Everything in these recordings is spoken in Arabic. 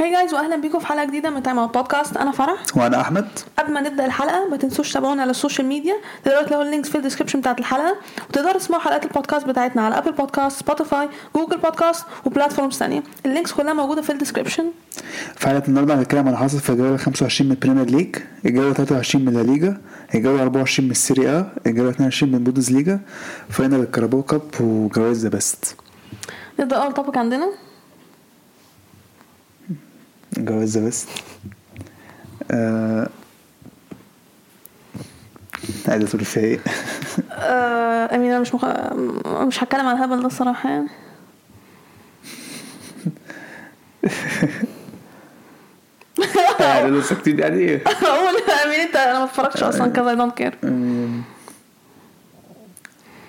Hi guys واهلا بيكم في حلقة جديدة من Time Out Podcast أنا فرح. وأنا أحمد. قبل ما نبدأ الحلقة ما تنسوش تتابعونا على ال social media تقدروا تلاقوا ال links في ال description بتاعت الحلقة. وتقدروا تسمعوا حلقات البودكاست بتاعتنا على Apple Podcasts Spotify Google Podcasts و platforms ثانية ال links كلها موجودة في الديسكربشن في حلقه النهارده هنتكلم عن حصل في الجولة 25 من ال Premier League الجولة 23 من الليجا الجولة 24 من السيري ا الجولة 22 من البوندسليجا final ال Carabao Cup وجوائز The Best. نبدأ أول topic عندنا. جوايز Best آه... عايزة تقول فيها إيه؟ آه امين أنا مش مخ... مش هتكلم عن الهبل ده الصراحة يعني يعني لو ساكتين يعني إيه؟ أقول امين أنت أنا ما اتفرجتش أصلا كذا I don't care.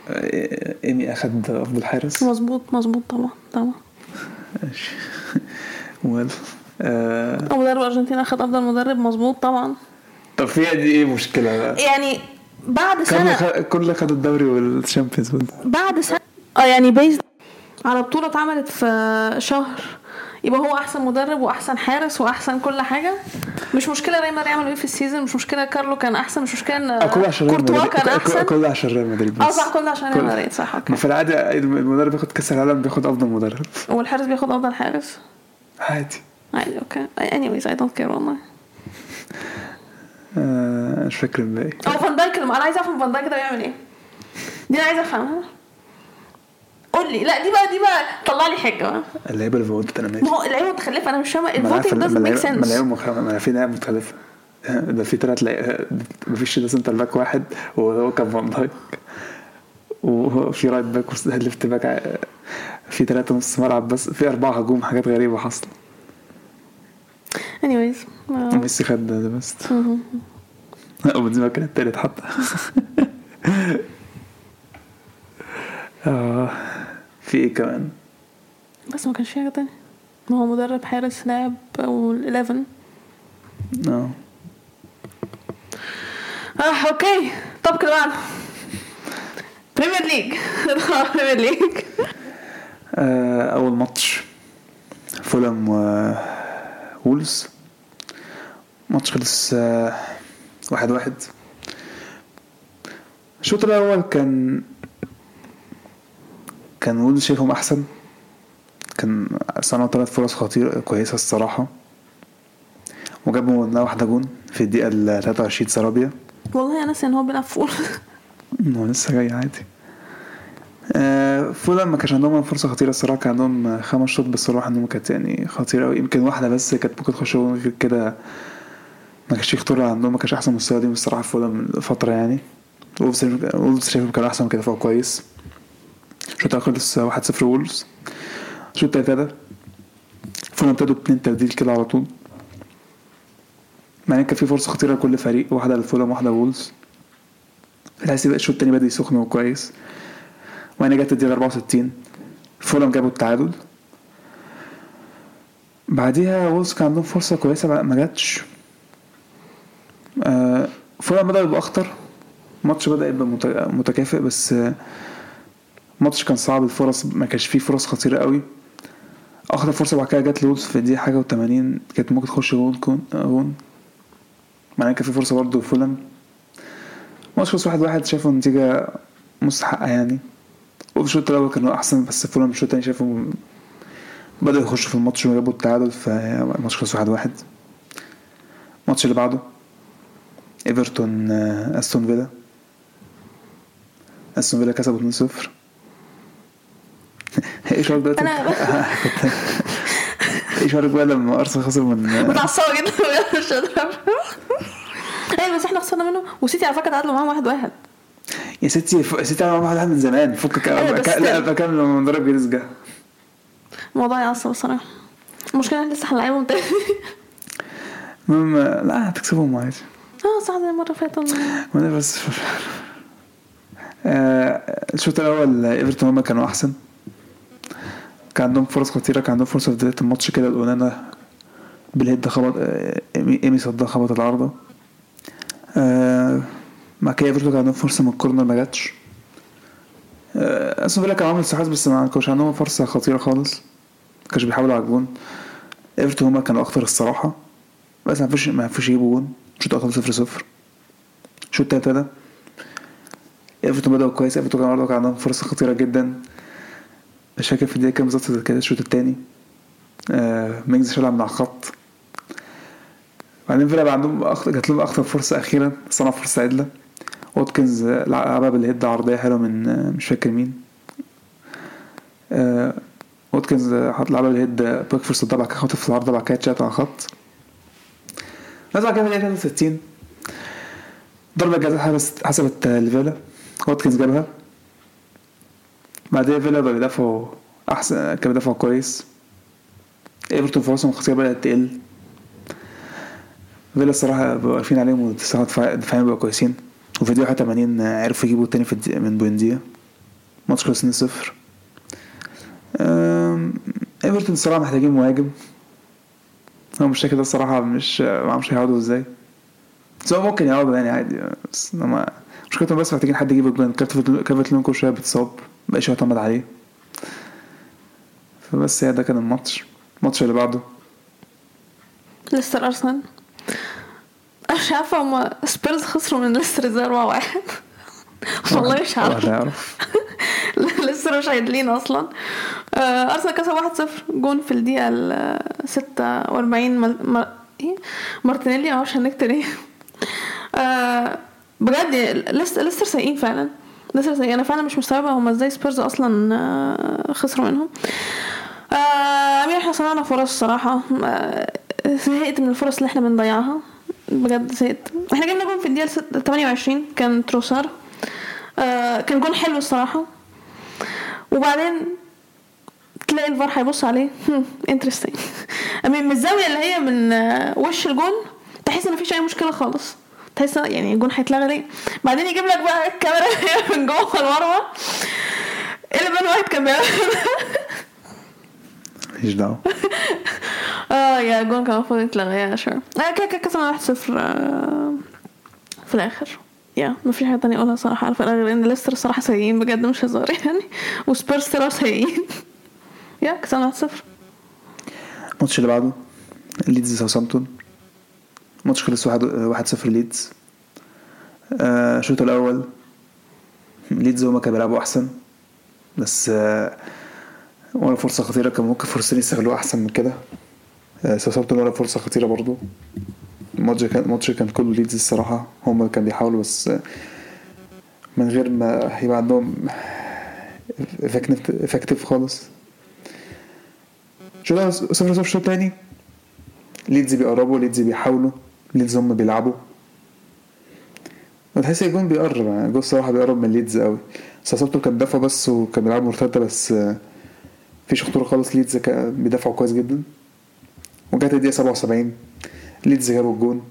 آه، ايمي اخد أفضل حارس مظبوط مظبوط طبعا طبعا ماشي آه... مدرب الارجنتين أخد أفضل مدرب مظبوط طبعا. طب فيها دي إيه مشكلة؟ بقى؟ يعني بعد سنه خ... كل خد الدوري وال Champions بعد سنه آه يعني based على بطولة اتعملت في شهر يبقى هو أحسن مدرب وأحسن حارس وأحسن كل حاجة. مش مشكلة نيمار يعمل إيه في ال season مش مشكلة كارلو كان أحسن مش مشكلة إن ريال كورتوا مدريد. كان أحسن. كل عشان ريال مدريد آه بس صح كل عشان ريال مدريد صح okay. ما في العادة المدرب بياخد كأس العالم بياخد أفضل مدرب. والحارس بياخد أفضل حارس؟ عادي. عادي okay anyways I don't care والله. آه... مش فاكر الباقي هو فان دايك أنا عايزة أفهم فان دايك ده بيعمل إيه. دي أنا عايزة أفهمها. قول لي. لا دي بقى دي بقى طلع لي حاجة بقى. اللعيبة اللي فوتت ما ماشي. هو اللعيبة متخلفة أنا مش فاهمة. ما ال voting doesn't ما make اللعيبة- ما ما في لعيبة متخلفة. ده في لعيبة مفيش ده centre back واحد وهو كان فان دايك. وفي right back و left back في تلاتة نص ملعب بس في أربعة هجوم حاجات غريبة حاصلة anyways. ميسي خد ده بس. وبنزيما كان التالت حتى آه في إيه كمان؟ بس ما كانش في حاجة تانية. ما هو مدرب حارس لاعب وال11 آه. آه okay. طب كده بعد Premier League Premier League أول ماتش. فولهام و وولفز ماتش خلص آه، واحد واحد. الشوط الأول كان كان وولفز شايفهم أحسن. كان صنعوا ثلاث فرص خطيرة كويسة الصراحة. وجابوا واحدة جون في الدقيقة ال 23 سرابيا. والله أنا ناسي ان هو بيلعب فول هو لسه جاي عادي. آه، فولهام ما كانش عندهم فرصة خطيرة الصراحة كان عندهم خمس شوط بس الصراحة عندهم كانت يعني خطيرة أوي. يمكن واحدة بس كانت ممكن تخش غير كده ما كانش في خطورة عندهم ما كانش أحسن مستوى دي الصراحة في من فترة يعني. وولفز وولفز شايفهم كانوا أحسن من كده فهو كويس. الأول خلص واحد صفر وولفز. الشوط التالت فولهام ابتدوا باتنين تبديل كده على طول. مع إن كان في فرصة خطيرة لكل فريق واحدة لفولهام واحدة لولفز الحاسس بقى الشوط التاني بدأ يسخن وكويس. وبعدين جت الدقيقة 64 فولهام جابوا التعادل. بعديها وولفز كان عندهم فرصة كويسة بقى ما جاتش. آه، فولهام بدأ يبقى أخطر. الماتش بدأ يبقى مت- متكافئ بس آه، الماتش كان صعب. الفرص ما كانش فيه فرص خطيرة قوي. أخطر فرصة بعد كده جت لولفز في الدقيقة حاجة و80 كانت ممكن تخش جون كون جون معناها كان في فرصة برضه لفولهام الماتش خلص واحد واحد. شافوا النتيجة مستحقة يعني. وفي الشوط الأول كانوا أحسن بس فولهام الشوط التاني شافوا بدأوا يخشوا في الماتش وجابوا التعادل فالماتش خلص واحد واحد. الماتش اللي بعده. إيفرتون آه، أستون فيلا. أستون فيلا كسبوا 2-0 إيه شعورك دلوقتي؟ إيه شعورك بقى لما أرسنال خسر من متعصبة جدا بجد مش قادره أيوه بس إحنا خسرنا منه. وسيتي على فكرة تعادلوا معاهم واحد واحد. يا ستي يا ستي أنا واحد واحد من زمان. فكك أيوة، لا. بكمل لما مدرب جريس جه. الموضوع يعصب الصراحه المشكلة إن لسه هنلعبهم تاني. المهم لا هتكسبهم عادي. زي المرة اللي فاتت وأنا بس آه، الشوط الأول إيفرتون هما كانوا أحسن. كان عندهم فرص خطيرة كان عندهم فرصة في بداية الماتش كده الأونانا بالهيد خبط آه، ايمي صدها خبط العارضه آه، مع كده إيفرتون كان عندهم فرصة من الكورنر ما جاتش. أستون فيلا كان عامل استحواذ بس ما كانش عندهم فرصة خطيرة خالص. ما كانش بيحاولوا على الجون إيفرتون هما كانوا أخطر الصراحة. بس ما عرفوش ما عرفوش يجيبوا جون. شوط اول 0 0 شوط تالت ده إيفرتون بدأوا كويس إيفرتون كان برضه عندهم فرص خطيرة جدا. مش فاكر في الدقيقة كام بالظبط كده الشوط التاني. آه مينجز شالها من على الخط بعدين فيلا عندهم أخ... جات لهم أخطر فرصة أخيرا صنع فرصة عدلة. واتكنز لعبها بال head عرضية حلوة من آه، مش فاكر مين. آه واتكنز حط لعبها بال head باك فرصة بعد كده خطف في العرض بعد كده اتشات على الخط بس بعد كده في الدقيقه 63 ضربة جزاء حسبت لفيلا واتكنز جابها. بعدين فيلا بقى بيدافعوا احسن كانوا بيدافعوا كويس. إيفرتون فرصهم الخطيرة بدأت تقل. فيلا الصراحة بقوا واقفين عليهم والصراحة دفاعيا بقوا كويسين. وفي الدقيقة 81 عرفوا يجيبوا التاني في من بوينديا ماتش خلص 2 0 إيفرتون الصراحة محتاجين مهاجم. هو مش كده الصراحة مش معرفش هيقعدوا إزاي. بس هو ممكن يقعدوا يعني عادي بس انما مشكلتهم بس محتاجين حد يجيب الجوان كافت لون كل شوية بيتصاب مبقاش يعتمد عليه. فبس هي ده كان الماتش. الماتش اللي بعده. ليستر أرسنال. مش عارفة هما سبيرز خسروا من ليستر إزاي 4 1 والله مش هيعرف لسه مش عادلين أصلا. آه، أرسنال كسب 1-0 جون في الدقيقة ال 46 مل... مر... إيه؟ مارتينيلي. معرفش هنكتب إيه. آه، بجد لسه لسه سيئين فعلا. لسه سيئين أنا فعلا مش مستوعبة هما إزاي سبيرز أصلا آه، خسروا منهم. أمير إحنا صنعنا فرص الصراحه آه، زهقت من الفرص اللي إحنا بنضيعها. بجد زهقت. إحنا جبنا جون في الدقيقة ست- 28 كان تروسار. آه، كان جون حلو الصراحة. وبعدين تلاقي الفار هيبص عليه. interesting من الزاوية اللي هي من آه، وش الجون تحس إن مفيش أي مشكلة خالص. تحس يعني الجون هيتلغى ليه؟ بعدين يجيب لك بقى الكاميرا اللي هي من جوه المرمى اللي بين واحد كان بيعمل. ماليش دعوة. آه yeah الجون كان المفروض يتلغى yeah sure آه كده كده كسبنا 1-0 آه، في الآخر. yeah ما في حاجة تانية أقولها صراحة. الفرقه غير إن ليستر الصراحه سيئين بجد مش هزار يعني. وسبيرز طلعوا سيئين. yeah كسبنا 1-0 الماتش اللي بعده ليدز ساوثامبتون الماتش خلص واحد واحد صفر ليدز آه، الشوط الأول ليدز هما كانوا بيلعبوا أحسن. بس آه، ولا فرصة خطيرة كان ممكن فرصتين يستغلوها أحسن من كده. آه، ساوثامبتون ولا فرصة خطيرة برضو. الماتش كان الماتش كان كله ليدز الصراحة. هما كانوا بيحاولوا بس من غير ما يبقى عندهم effective خالص. شو ده؟ صفر صفر الشوط التاني ليدز بيقربوا ليدز بيحاولوا ليدز هم بيلعبوا. تحس الجون بيقرب يعني الجون الصراحة بيقرب من ليدز قوي ساوثهامبتون كان دافع بس وكان بيلعب مرتدة بس مفيش خطورة خالص. ليدز بيدافعوا كويس جدا. وجات الدقيقة 77 ليدز جابوا الجون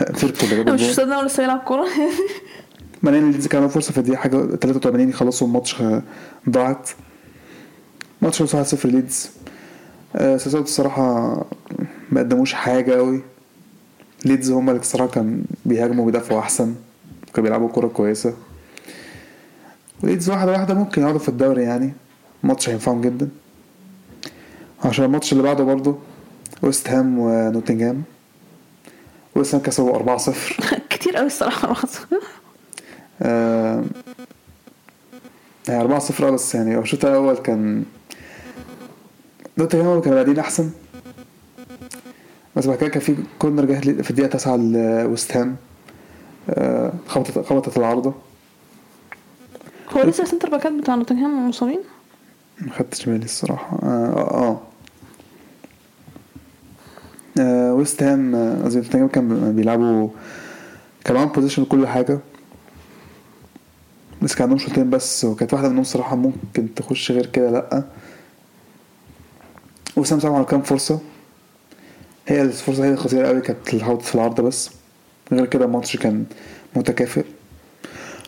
اللي جابوا مش الجون مصدق لسه بيلعب كوره بعدين ليدز كان فرصة في الدقيقة حاجة 83 يخلصوا الماتش آه، ضاعت. ماتش خلص 1-0 ليدز. آه، ساوثهامبتون الصراحة ما قدموش حاجة قوي ليدز هما اللي الصراحة كان بيهاجموا وبيدافعوا أحسن كانوا بيلعبوا كورة كويسة. وليدز واحدة واحدة ممكن يقعدوا في الدوري يعني. ماتش هينفعهم جدا. عشان الماتش اللي بعده برضه ويست هام ونوتنجهام ويست هام كسبوا 4-0 كتير قوي الصراحة آه، يعني 4 0 بس يعني الشوط الأول كان نوتنجهام كانوا بادئين أحسن. بس بعد كده كان في corner جه في الدقيقة 9 لويست هام. آه، خبطت خبطت العارضة. هو لسه ال center back ات بتاع نوتنجهام مصابين؟ ما خدتش بالي الصراحة. آه آه, آه. ويست هام قصدي نوتنجهام كان بيلعبوا كان معاهم بوزيشن وكل حاجة. بس كان عندهم شوطين بس وكانت واحدة منهم صراحة ممكن تخش غير كده لأ. وسام سام على كام فرصة. هي الفرصة هي الخطيرة قوي كانت خبطت في العارضه بس. غير كده الماتش كان متكافئ.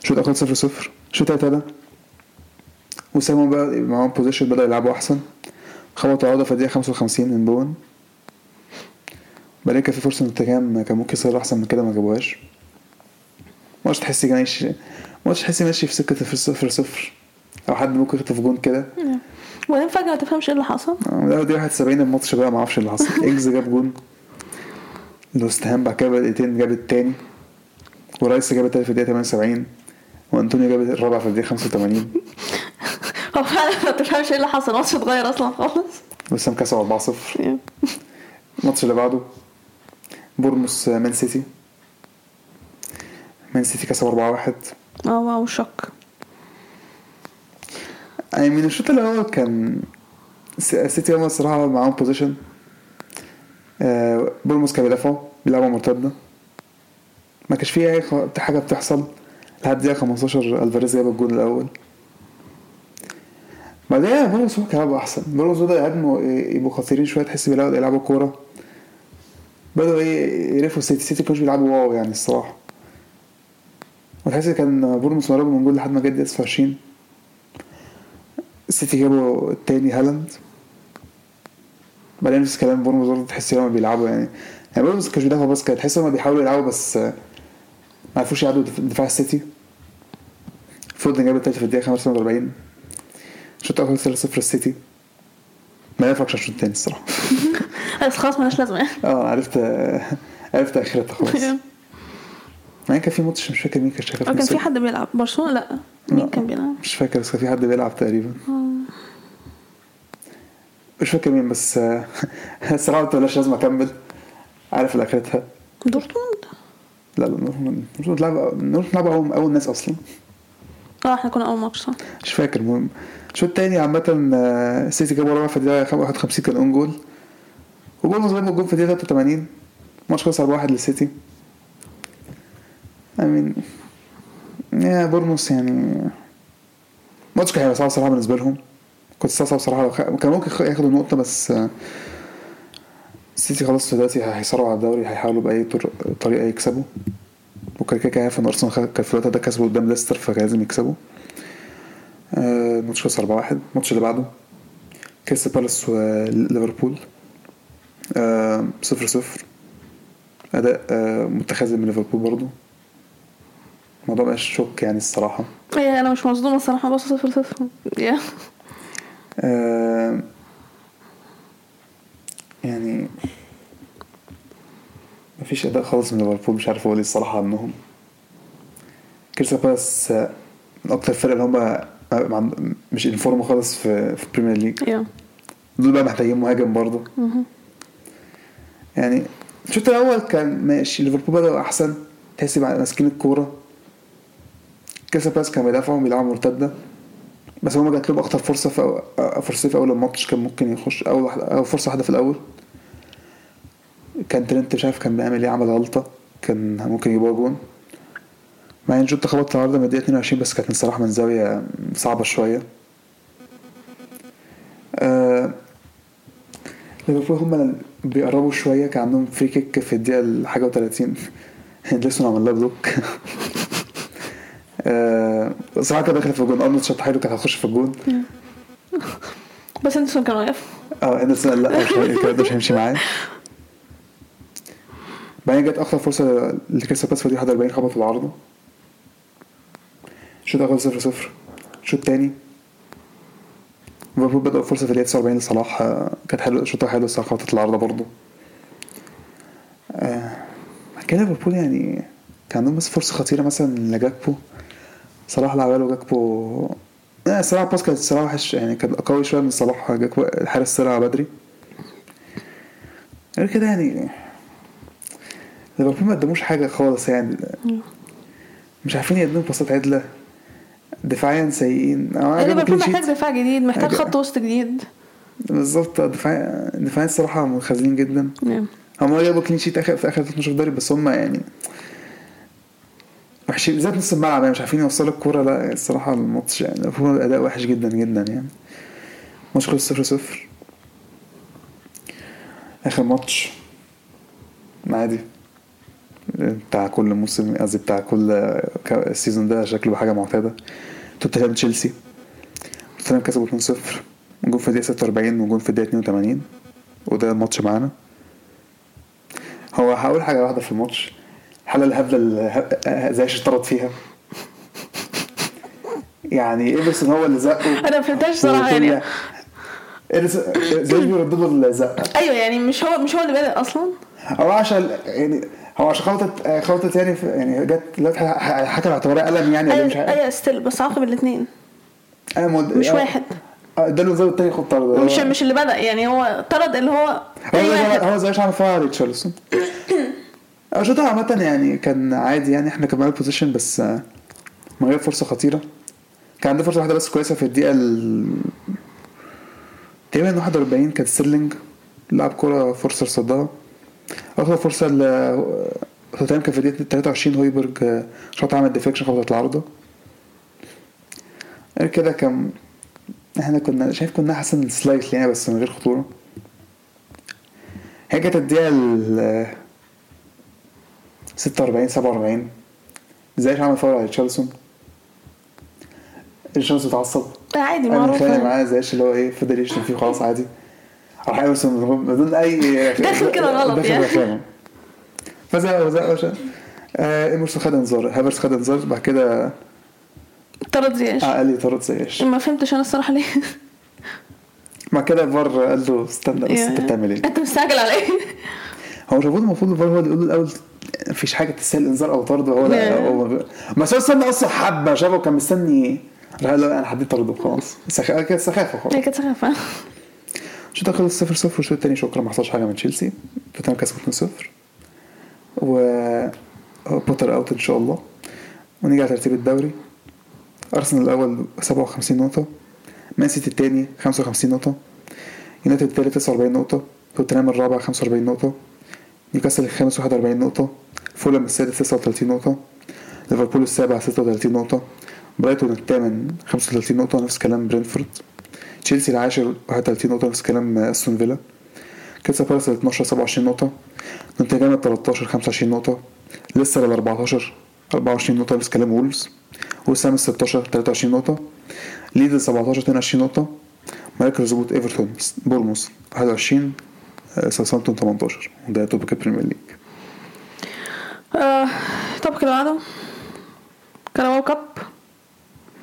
شوط أول صفر صفر. شوط تلاته وسام بقى معاهم بوزيشن بدأوا يلعبوا أحسن. خبطوا عودة في الدقيقة 55 من بون. بعدين كان في فرصة نوتنجهام كان ممكن يصير أحسن من كده ما جابوهاش. ماتش تحس ماشي ماتش تحس ماشي في سكة الصفر صفر أو حد ممكن يخطف جون كده. وبعدين فجأة ما تفهمش إيه اللي حصل. دقيقة 71 الماتش بقى ما أعرفش اللي حصل. إينجز جاب جون. لويست هام بعد كده بدقيقتين جاب التاني. ورايس جاب التالت في الدقيقة 78 وانطونيو جاب الرابع في الدقيقة 85 هو فعلا ما تفهمش إيه اللي حصل. الماتش اتغير أصلا خالص. وسام كسب 4-0 الماتش اللي بعده. بورنموث مان سيتي. مان سيتي كسب 4-1 آه wow shock. يعني من الشوط الأول كان س- سيتي هم الصراحة معاهم possession بورنموث كانوا بيدافعوا بيلعبوا مرتدة. ما كانش فيه أي حاجة بتحصل. لحد دقيقة 15 ألفاريز جاب الجول الأول. بعدها بورنموث هو كان أحسن. بورنموث بدأوا يهاجموا يبقوا خطيرين شوية تحس بيلعبوا يلعبوا كورة. بدأوا إيه يقرفوا سيتي سيتي كانوش بيلعبوا wow يعني الصراحة. وتحس كان بورنموث قربوا من جول لحد ما جت دقيقة 29 السيتي جابوا التاني هالاند. بعدين نفس الكلام بورنموث برضه تحس إن هم بيلعبوا يعني. يعني بورنموث كانش بيدافعوا بس كان تحس إن هم بيحاولوا يلعبوا بس ما عرفوش يعدوا دف- دفاع السيتي. فودن جاب التالت في الدقيقة 45 الشوط الأول 3-0 السيتي. ما على الشوط التاني الصراحة. بس خلاص مالهاش لازمة. آه عرفت آه، عرفت آخرتها خلاص. يعني كان في ماتش مش فاكر مين كان شغال كان في. حد بيلعب. برشلونة؟ لأ. مين كان بيلعب؟ مش فاكر بس كان في حد بيلعب تقريبا. مش فاكر مين بس آه، الصراحة قلت ملهاش لازم أكمل. عارف اللي آخرتها. دورتموند؟ لا لا نلعب نروح نلعب أول أول ناس أصلا. آه إحنا كنا أول ماتش صح. مش فاكر المهم. الشوط التاني عامة آه، السيتي رابع في الدقيقة 51 كان own goal. وبورنموث جابوا الجول في الدقيقة 83 ماتش خلص 4-1 للسيتي. امين يا بورنموث يعني ماتش كان هيبقى صعب صراحة بالنسبة لهم. كنت استصعب صراحة. كان ممكن ياخدوا نقطة بس آه، السيتي خلاص دلوقتي هيصارعوا على الدوري هيحاولوا بأي طر- طريقة يكسبوا. وكان كده عارف إن أرسنال كان في الوقت ده كسبوا قدام ليستر فكان لازم يكسبوا. آه، الماتش خلص 4 1 الماتش اللي بعده كريستال بالاس وليفربول آه، صفر صفر. أداء آه، متخاذل من ليفربول برضو. الموضوع مبقاش shock يعني الصراحة. إيه أنا مش مصدومه الصراحة بص صفر صفر. آه، يعني مفيش أداء خالص من ليفربول مش عارف أقول إيه الصراحة عنهم. كريستال بالاس آه، من أكتر الفرق اللي هم مش in form خالص في في البريمير ليج دول بقى محتاجين مهاجم برضه يعني الشوط الأول كان ماشي ليفربول بدأوا أحسن تحس ماسكين الكورة. كريستال بالاس كان بيدافعوا بيلعبوا مرتدة. بس هما جات لهم أكتر فرصة في. فرصة في أول الماتش كان ممكن يخش أول واحدة أو فرصة واحدة في الأول. كان ترنت مش عارف كان بيعمل إيه عمل غلطة كان ممكن يجيبوها جون. مع ان جوتا خبط العارضة من الدقيقة 22 بس كانت الصراحة من زاويه صعبة شوية. آه ليفربول هم بيقربوا شوية كان عندهم free kick في الدقيقة الحاجة و30 هندرسون عمل لها block صراحة كانت دخلت في الجون. أرنولد شاط حلو كانت هتخش في الجون. بس انت كان واقف. آه هندرسون قال لا مش هيمشي معاه. بعدين جت اخطر فرصة لكريستال بالاس في الدقيقة 41 خبط في العارضة. الشوط الأول 0 0 الشوط الثاني ليفربول بدأوا فرصة في الدقيقة 49 لصلاح. آه، كانت حلوة شاطها حلو الصراحة خبطت العارضة برضه. آه، كان ليفربول يعني كان عندهم بس فرصة خطيرة مثلا لجاكبو. صلاح لعبها له جاكبو لا الصراحة الباس كانت الصراحة وحش يعني كان قوي شوية من صلاح. جاكبو الحارس طلع بدري. غير كده يعني ليفربول ما قدموش حاجة خالص يعني. مش عارفين يقدموا باصات عدلة. دفاعيا سيئين. عجبني ليفربول. محتاج دفاع جديد محتاج خط وسط جديد. بالظبط دفاع دفاعيا الصراحة منخزلين جدا. هم جابوا clean sheet اخر في آخر 12 دوري بس هم يعني وحشين. بالذات نص الملعب يعني مش عارفين يوصلوا الكورة. لا الصراحة الماتش يعني ليفربول أداء وحش جدا جدا يعني. ماتش خلص 0 0 آخر ماتش. عادي. بتاع كل موسم قصدي بتاع كل ال season ده شكله حاجة معتادة. توتنهام تشيلسي توتنهام كسبوا 2 0 جون في الدقيقة 46 وجون في الدقيقة 82 وده الماتش معانا. هو هقول حاجة واحدة في الماتش. الحالة الهبلة اللي زيش اتطرد فيها؟ يعني إيفرسون هو اللي زقه. أنا ما فهمتهاش صراحة يعني. زي بيرددوا الزقه أيوه يعني مش هو مش هو اللي بادئ أصلا؟ هو عشان يعني هو عشان خبطت خبطت يعني في يعني جت دلوقتي حكم اعتبارها قلم يعني ولا مش عارف. أيوه ستيل بس عاقب الاثنين أنا مد... مش واحد. ده اللي زود التاني خد طرد. مش مش اللي بدأ يعني هو طرد اللي هو هو هو زي عمل فيها ريتشارلسون الشوط عامة يعني كان عادي يعني إحنا كنا بوزيشن بس آه، من غير فرصة خطيرة. كان عندنا فرصة واحدة بس كويسة في الدقيقة ال تقريبا 41 كانت ستيرلينج. لعب كورة فرصة صدها أخطر فرصة ل توتنهام كان في الدقيقة 23 هويبرج آه، شاط عمل deflection خبطت العارضة غير كده كان إحنا كنا شايف كنا أحسن slightly يعني بس من غير خطورة. هي كانت الدقيقة ال 46 47 زياش عمل فاول على ريتشارلسون ريتشارلسون اتعصب. عادي أنا معروف يعني. معاه زي اللي هو إيه فضل يشتم فيه خلاص عادي. راح ايمرسون بدون أي داخل كده غلط داخل يعني. فزق زق وش- آه ايمرسون خد انذار هافرتز خد انذار بعد كده طرد زياش. قال لي طرد زياش ما فهمتش أنا الصراحة ليه. بعد كده الفار قال له استنى بس أنت بتعمل إيه؟ أنت مستعجل على إيه؟ هو مش المفروض المفروض الفار هو اللي يقول له الأول مفيش حاجة تستاهل إنذار أو طرد. وهو لا. هو ما هو استنى أصلا حبة شافه كان مستني. راح قال له أنا حددت طرده خلاص. كانت سخافة خلاص. هي كانت سخافة. الشوط الأول خلص 0 0 والشوط الثاني شكرا ما حصلش حاجة من تشيلسي. توتنهام كسب 2 0 و بوتر out إن شاء الله. ونيجي على ترتيب الدوري. أرسنال الأول 57 نقطة. مان سيتي الثاني 55 نقطة. يونايتد الثالث 49 نقطة. توتنهام الرابع 45 نقطة. نيوكاسل الخامس 41 نقطة. فولهام السادس 39 نقطة. ليفربول السابع 36 نقطة. برايتون الثامن 35 نقطة. نفس كلام برينتفورد. تشيلسي العاشر 31 نقطة نفس كلام أستون فيلا. كريستال بالاس ال 12 27 نقطة. نوتنجهام ال 13 25 نقطة. ليستر ال 14 24 نقطة نفس كلام وولفز. وست هام ال 16 23 نقطة. ليدز ال 17 22 نقطة. مراكز هبوط إيفرتون بورنموث 21 آه، ساوثهامبتون 18 وده topic البريمير ليج. آه، طب كده بعده. كاراباو كاب.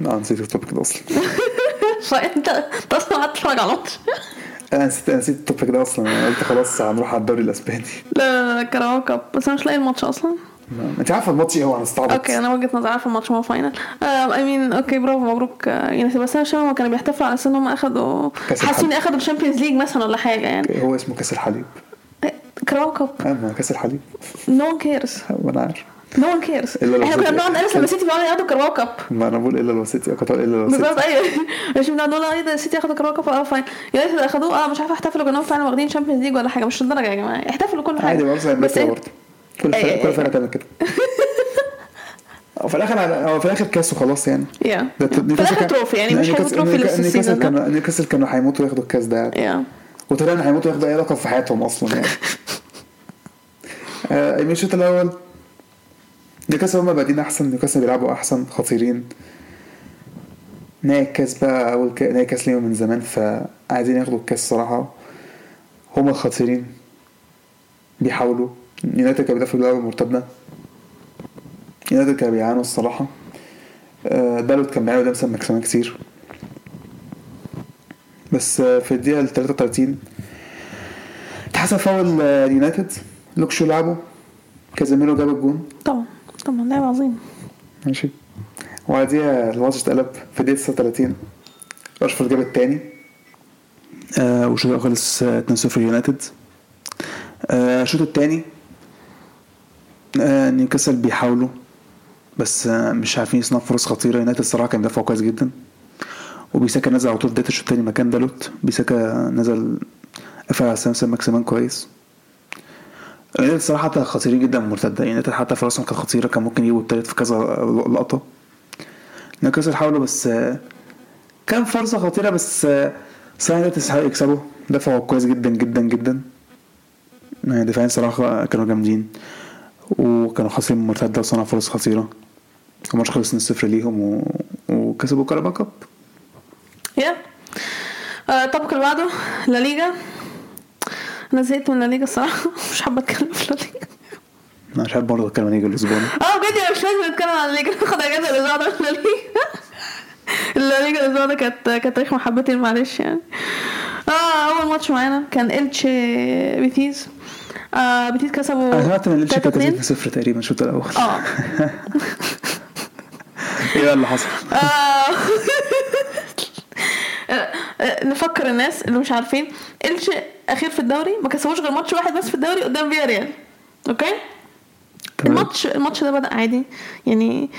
لا نسيت ال topic ده أصلا. فانت أصلا قعدت تتفرج على الماتش أنا نسيت أنا نسيت ال topic ده أصلا. أنا قلت خلاص هنروح على الدوري الأسباني. لا لا لا كاب بس أنا مش لاقي الماتش أصلا. أنت عارفة الماتش إيه؟ هو هنستعبط okay أنا وجهة نظري عارفة الماتش هو final I mean okay برافو مبروك آه، يعني بس أنا هما كانوا بيحتفلوا على أساس إن هم اخدوا حاسين. أخدوا الشامبيونز ليج مثلا ولا حاجة يعني. هو اسمه كأس الحليب. كاراباو كاب اما كأس الحليب. نو كيرز أنا عارف. نو ون كيرز لو إحنا كنا سيتي- بنقعد نقلس لما سيتي بيقعدوا ياخدوا كاراباو كاب ما أنا بقول إلا الوسيطي كنت أقول إلا بالظبط الوسيطي أيوه. مش بنقعد نقول إيه ده سيتي ياخدوا كاراباو كاب آه فاين يونايتد اخدوه آه مش عارفة احتفلوا كانهم فعلا واخدين شامبيونز ليج ولا حاجة مش للدرجة يا جماعة احتفلوا كل حاجة. عادي بس بس إيه- برضه. كل فرقه إيه- كل فرقة تعمل كده. وفي الآخر هو في الآخر كاس وخلاص يعني. يا في الآخر تروفي يعني مش هياخدوا تروفي السيزون ده كانوا نيوكاسل كانوا هيموتوا ياخدوا الكاس ده. يا وطلعنا هيموتوا ياخدوا أي لقب في حياتهم أصلا يعني. آه، الشوط الأول نيوكاسل هما بادئين أحسن نيوكاسل بيلعبوا أحسن خطيرين. الكاس بقى أول نهائي كاس ليهم من زمان فعايزين ياخدوا الكاس صراحة. هما الخطيرين بيحاولوا. يونايتد كان بيدافع باللعبه المرتده يونايتد كانوا بيعانوا الصراحة. آه، دالوت كان بيعاني قدام سان ماكسيمان كتير. بس آه، في الدقيقة ال 33 اتحسب فاول آه، اليونايتد لوك شو لعبه كازيميرو جاب الجون. طبعا. طبعا لاعب عظيم ماشي. وبعديها الماتش اتقلب في الدقيقة 36 راشفورد جاب التاني. آه والشوط الأول خلص آه، 2-0 يونايتد. آه الشوط التاني آه نيوكاسل بيحاولوا بس آه مش عارفين يصنعوا فرص خطيرة. يونايتد الصراحة كان بيدافعوا كويس جدا. وبيساكا نزل على طول في بداية الشوط التاني مكان دالوت بيساكا نزل قفل على سامسون ماكسيمان كويس. الصراحة حتى خطيرين جدا المرتدة يونايتد حتى فرصهم كانت خطيرة كان ممكن يجيبوا التالت في كذا لقطة. نيوكاسل حاولوا بس كان فرصة خطيرة بس يونايتد يستحقوا يكسبوا. دفعوا كويس جدا جدا جدا. يعني دفاعين صراحة كانوا جامدين. وكانوا خاسرين المرتدة وصنعوا فرص خطيرة. الماتش خلص 2-0 ليهم و... وكسبوا كاراباو كاب. يا آه، ال topic اللي بعده لا ليجا. أنا زهقت من لا ليجا الصراحة. مش حابة أتكلم في لا ليجا أنا مش عارف برضه أتكلم عن إيه الأسبوع ده. آه بجد مش لازم نتكلم عن لا ليجا ناخد أجازة الأسبوع ده من لا ليجا لا ليجا الأسبوع ده كانت كانت تاريخ محبتي معلش يعني. آه أول ماتش معانا كان التشي بيتيز آه بيتيز كسبوا أنا سمعت إن التشي كانت 3-2. 0 تقريبا الشوط الأول. آه. إيه اللي حصل؟ آه. نفكر الناس اللي مش عارفين. التشي أخير في الدوري ما كسبوش غير ماتش واحد بس في الدوري قدام فيا ريال okay؟ تمام. الماتش الماتش ده بدأ عادي. يعني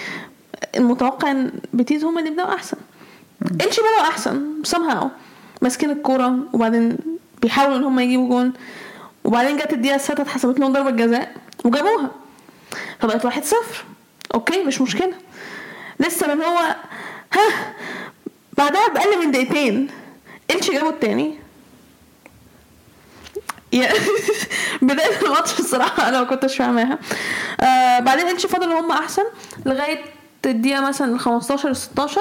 المتوقع إن بيتيز هم اللي يبدأوا أحسن. التشي بدأوا أحسن somehow. ماسكين الكورة وبعدين بيحاولوا إن هم يجيبوا جون. وبعدين جت الدقيقة السادسة اتحسبت لهم ضربة جزاء وجابوها. فبقت واحد صفر. أوكي؟ مش مشكلة. لسه ما انتهاش بعدها بأقل من دقيقتين. إلتشي جابوا التاني؟ بداية الماتش الصراحة أنا ما كنتش فاهماها. آه بعدين إلتشي فضلوا هم أحسن لغاية الدقيقة مثلا ال 15 ال 16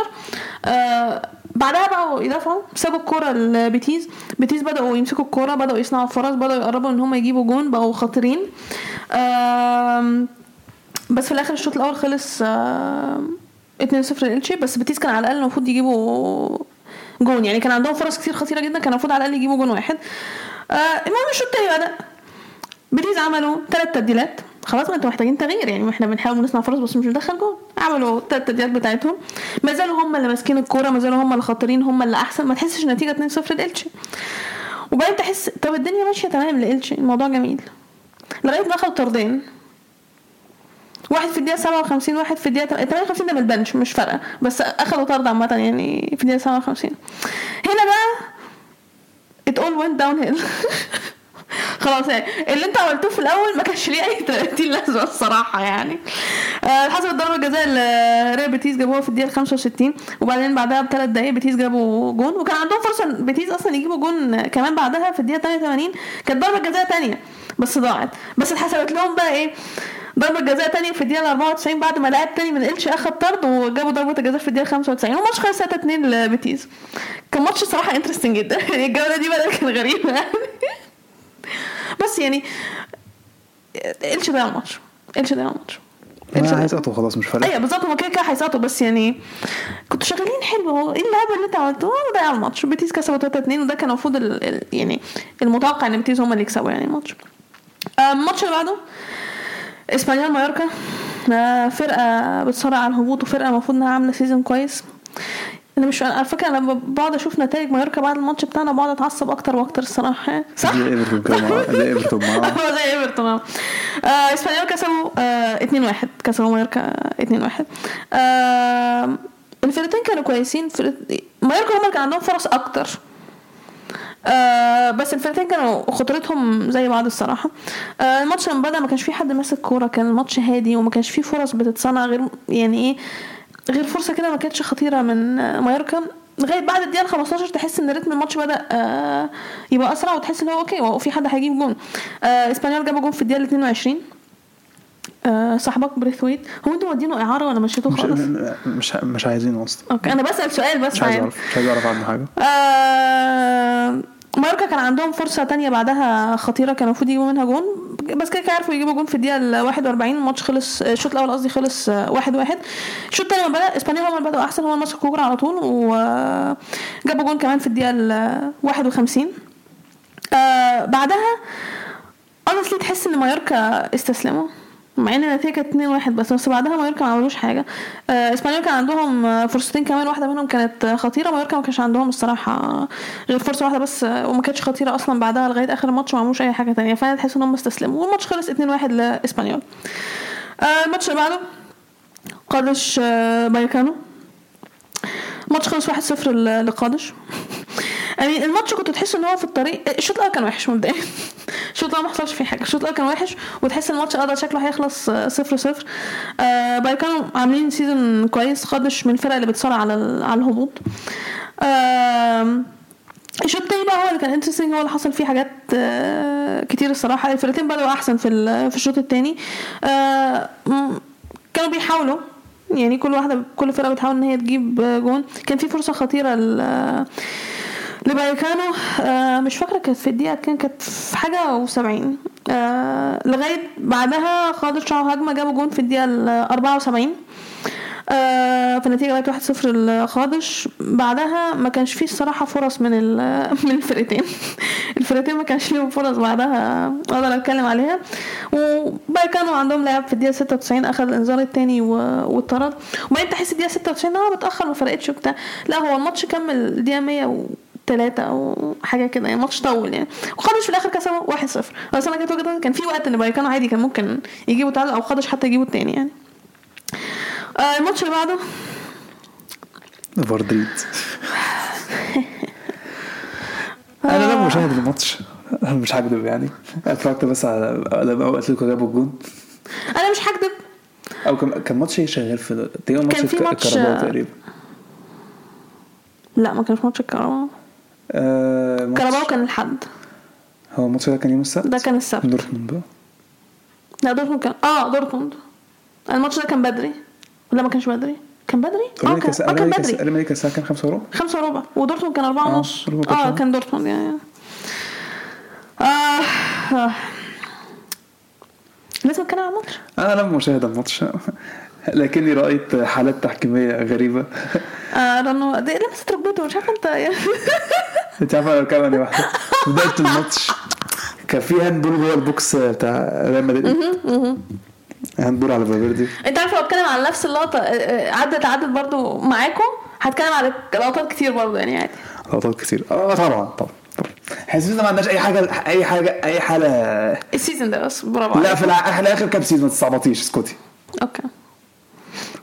آه بعدها بقوا يدافعوا سابوا الكورة لبيتيس. بيتيس بدأوا يمسكوا الكورة بدأوا يصنعوا فرص بدأوا يقربوا إن هم يجيبوا جون بقوا خطيرين. بس في الآخر الشوط الأول خلص آه، 2-0 لإلتشي. بس بيتيس كان على الأقل المفروض يجيبوا جون يعني كان عندهم فرص كتير خطيرة جدا كان المفروض على الأقل يجيبوا جون واحد. آه المهم الشوط التاني بدا بيتيس عملوا ثلاث تبديلات. خلاص ما أنتوا محتاجين تغيير يعني إحنا بنحاول نصنع فرص بس مش بندخل جون. عملوا ثلاث تبديلات بتاعتهم. ما زالوا هم اللي ماسكين الكورة ما زالوا هم اللي خاطرين هم اللي أحسن. ما تحسش النتيجه 2-0 لإلتشي. وبعدين تحس طب الدنيا ماشية تمام لإلتشي. الموضوع جميل. لغاية ما أخدوا طردين. واحد في الدقيقة 57 واحد في الدقيقة 58 ده من البنش مش فارقة. بس أخدوا طرد عامة يعني في الدقيقة 57 هنا بقى it all went downhill. خلاص يعني اللي انت عملتوه في الأول ما كانش ليه أي 30 لازمة الصراحة يعني. آه حسب الضربة الجزاء اللي ريال بيتيس جابوها في الدقيقة 65 وبعدين بعدها بثلاث دقائق بيتيس جابوا جون وكان عندهم فرصة بيتيس أصلا يجيبوا جون كمان بعدها في الدقيقة 88 كانت ضربة جزاء تانية بس ضاعت. بس اتحسبت لهم بقى إيه؟ ضربة جزاء تانية في الدقيقة 94 بعد ما لاعب تاني من إلشي أخد طرد وجابوا ضربة الجزاء في الدقيقة 95 والماتش خلص 3 2 لبيتيس كان ماتش صراحة interesting جدا. يعني الجولة دي بدأت كانت غريبة. يعني بس يعني إلشي ضيع الماتش إلشي ضيع الماتش أنا اقطع خلاص مش فارق. أيوه بالظبط. هما كده كده هيسقطوا. بس يعني كنتوا شغالين حلو. هو إيه اللعبه اللي أنت عملتوها وضيع الماتش بيتيس كسبوا 3 2 وده كان المفروض ال- ال- يعني المتوقع إن بيتيس هما اللي يكسبوا يعني الماتش. آه، الماتش اللي بعده اسبانيول مايوركا. آه، فرقة بتصارع على الهبوط وفرقة المفروض إنها عاملة season كويس. أنا مش على فكرة أنا بقعد أشوف نتائج مايوركا بعد الماتش بتاعنا بقعد أتعصب أكتر وأكتر الصراحة. صح؟ زي إيفرتون كده زي إيفرتون معاه زي إيفرتون. آه آه، إسبانيول كسبوا آه 2-1 كسبوا مايوركا 2-1 آه الفرقتين كانوا كويسين. فرق... مايوركا هم اللي كان عندهم فرص أكتر. آه بس الفرقتين كانوا خطورتهم زي بعض الصراحة. آه الماتش لما بدأ ما كانش في حد ماسك كورة كان الماتش هادي وما كانش في فرص بتتصنع غير يعني إيه غير فرصة كده ما كانتش خطيرة من مايوركا. لغاية بعد الدقيقة 15 تحس إن رتم الماتش بدأ آه يبقى أسرع وتحس إن هو okay هو في حد هيجيب جون. آه إسبانيول جابوا جون في الدقيقة 22 آه صاحبك بريثويت هو أنتوا مودينه إعارة ولا مشيتوه مش خالص؟ مش مش عايزينه أصلا. okay أنا بسأل سؤال بس مش عايز. اعرف مش عايز أعرف عنه حاجة. آه مايوركا كان عندهم فرصة تانية بعدها خطيرة كانوا المفروض يجيبوا منها جون. بس كده عرفوا يجيبوا جون في الدقيقة ال 41 الماتش خلص الشوط الأول قصدي خلص آه، واحد واحد. الشوط التاني لما بدأ اسبانيول هم اللي بدأوا أحسن هم اللي مسكوا الكورة على طول وجابوا جون كمان في الدقيقة ال 51 آه بعدها honestly تحس إن مايوركا استسلموا. مع إن النتيجة كانت 2-1 بس بس بعدها مايوركا ما عملوش حاجة. آه إسبانيول كان عندهم فرصتين كمان واحدة منهم كانت خطيرة مايوركا ما كانش عندهم الصراحة غير فرصة واحدة بس وما كانتش خطيرة أصلا بعدها لغاية آخر الماتش ما عملوش أي حاجة تانية. فأنا تحس ان هم استسلموا والماتش خلص 2-1 لإسبانيول. آه الماتش اللي بعده قادش آه بايكانو الماتش خلص 1-0 ل- لقادش. يعني الماتش كنت تحس إن هو في الطريق الشوط الأول كان وحش مبدئيا. الشوط الأول ما حصلش فيه حاجة. الشوط الأول كان وحش وتحس الماتش ده شكله هيخلص آه، صفر صفر. آه بايكانو عاملين season كويس قادش من الفرق اللي بتصارع على على الهبوط. آم، الشوط التاني بقى هو اللي كان interesting هو اللي حصل فيه حاجات آه، كتير الصراحة. الفرقتين بدأوا أحسن في في الشوط التاني. آه، كانوا بيحاولوا. يعني كل واحدة كل فرقة بتحاول إن هي تجيب آه، جون. كان في فرصة خطيرة لبايكانو آه مش فاكرة كانت في الدقيقة كام كانت في حاجة و70 آه لغاية بعدها خدوا شعوا هجمة جابوا جون في الدقيقة ال 74 آه فالنتيجه بقت 1-0 لقادش بعدها ما كانش فيه الصراحة فرص من من الفرقتين. الفرقتين ما كانش ليهم فرص بعدها أقدر أتكلم عليها. وبقى كانوا عندهم لاعب في الدقيقة 96 أخذ الإنذار الثاني واتطرد. وبعدين تحس الدقيقة 96 آه متاخر ما فرقتش وبتاع. لا هو الماتش كمل الدقيقة 100 ثلاثة أو حاجة كده يعني ماتش طول يعني. وخدش في الآخر كسبوا 1-0 بس أنا كانت وجهة كان في وقت إن بايكانو عادي كان ممكن يجيبوا تعادل أو خدش حتى يجيبوا التاني يعني. آه الماتش اللي بعده. فاردريد أنا لما بشاهد الماتش أنا مش هكدب يعني. أتفرجت بس على لما اتلتيكو جابوا الجون. أنا مش هكدب. أو كان كان ماتش شغال في تقريبا كان ماتش- الكهرباء تقريبا. لا ما كانش ماتش الكهرباء. آه الكهرباء كان الحد. هو الماتش ده كان يوم السبت؟ ده كان السبت. دورتموند بقى لا دورتموند كان آه دورتموند. الماتش ده كان بدري. ولا ما كانش بدري؟ كان بدري؟ آه كان, آه كان بدري. أمريكا الساعة كام؟ خمسة وربع؟ خمسة وربع. ودورتموند كان أربعة آه، ونص. كان آه شهر. كان دورتموند يعني آه. آه. لازم نتكلم عن الماتش. أنا لم أشاهد الماتش. لكني رأيت حالات تحكيمية غريبة. آه لأنه دي لمست ركبته مش عارفة أنت يعني. أنت عارف أنا بتكلم عن إيه واحدة؟ بداية الماتش كان في handball جوه ال box بتاع ريال مدريد. handball على فالفيردي. أنت عارف لو أتكلم عن نفس اللقطة آه، آه، عدت عدت برضو معاكم هتكلم على لقطات كتير برضو يعني عادي. لقطات كتير. آه طبعا طبعا. طبعا حاسس ما عندناش أي حاجة أي حاجة أي حالة. ال season ده بس برافو لا في إحنا اخر كام season؟ ما تستعبطيش اسكتي okay.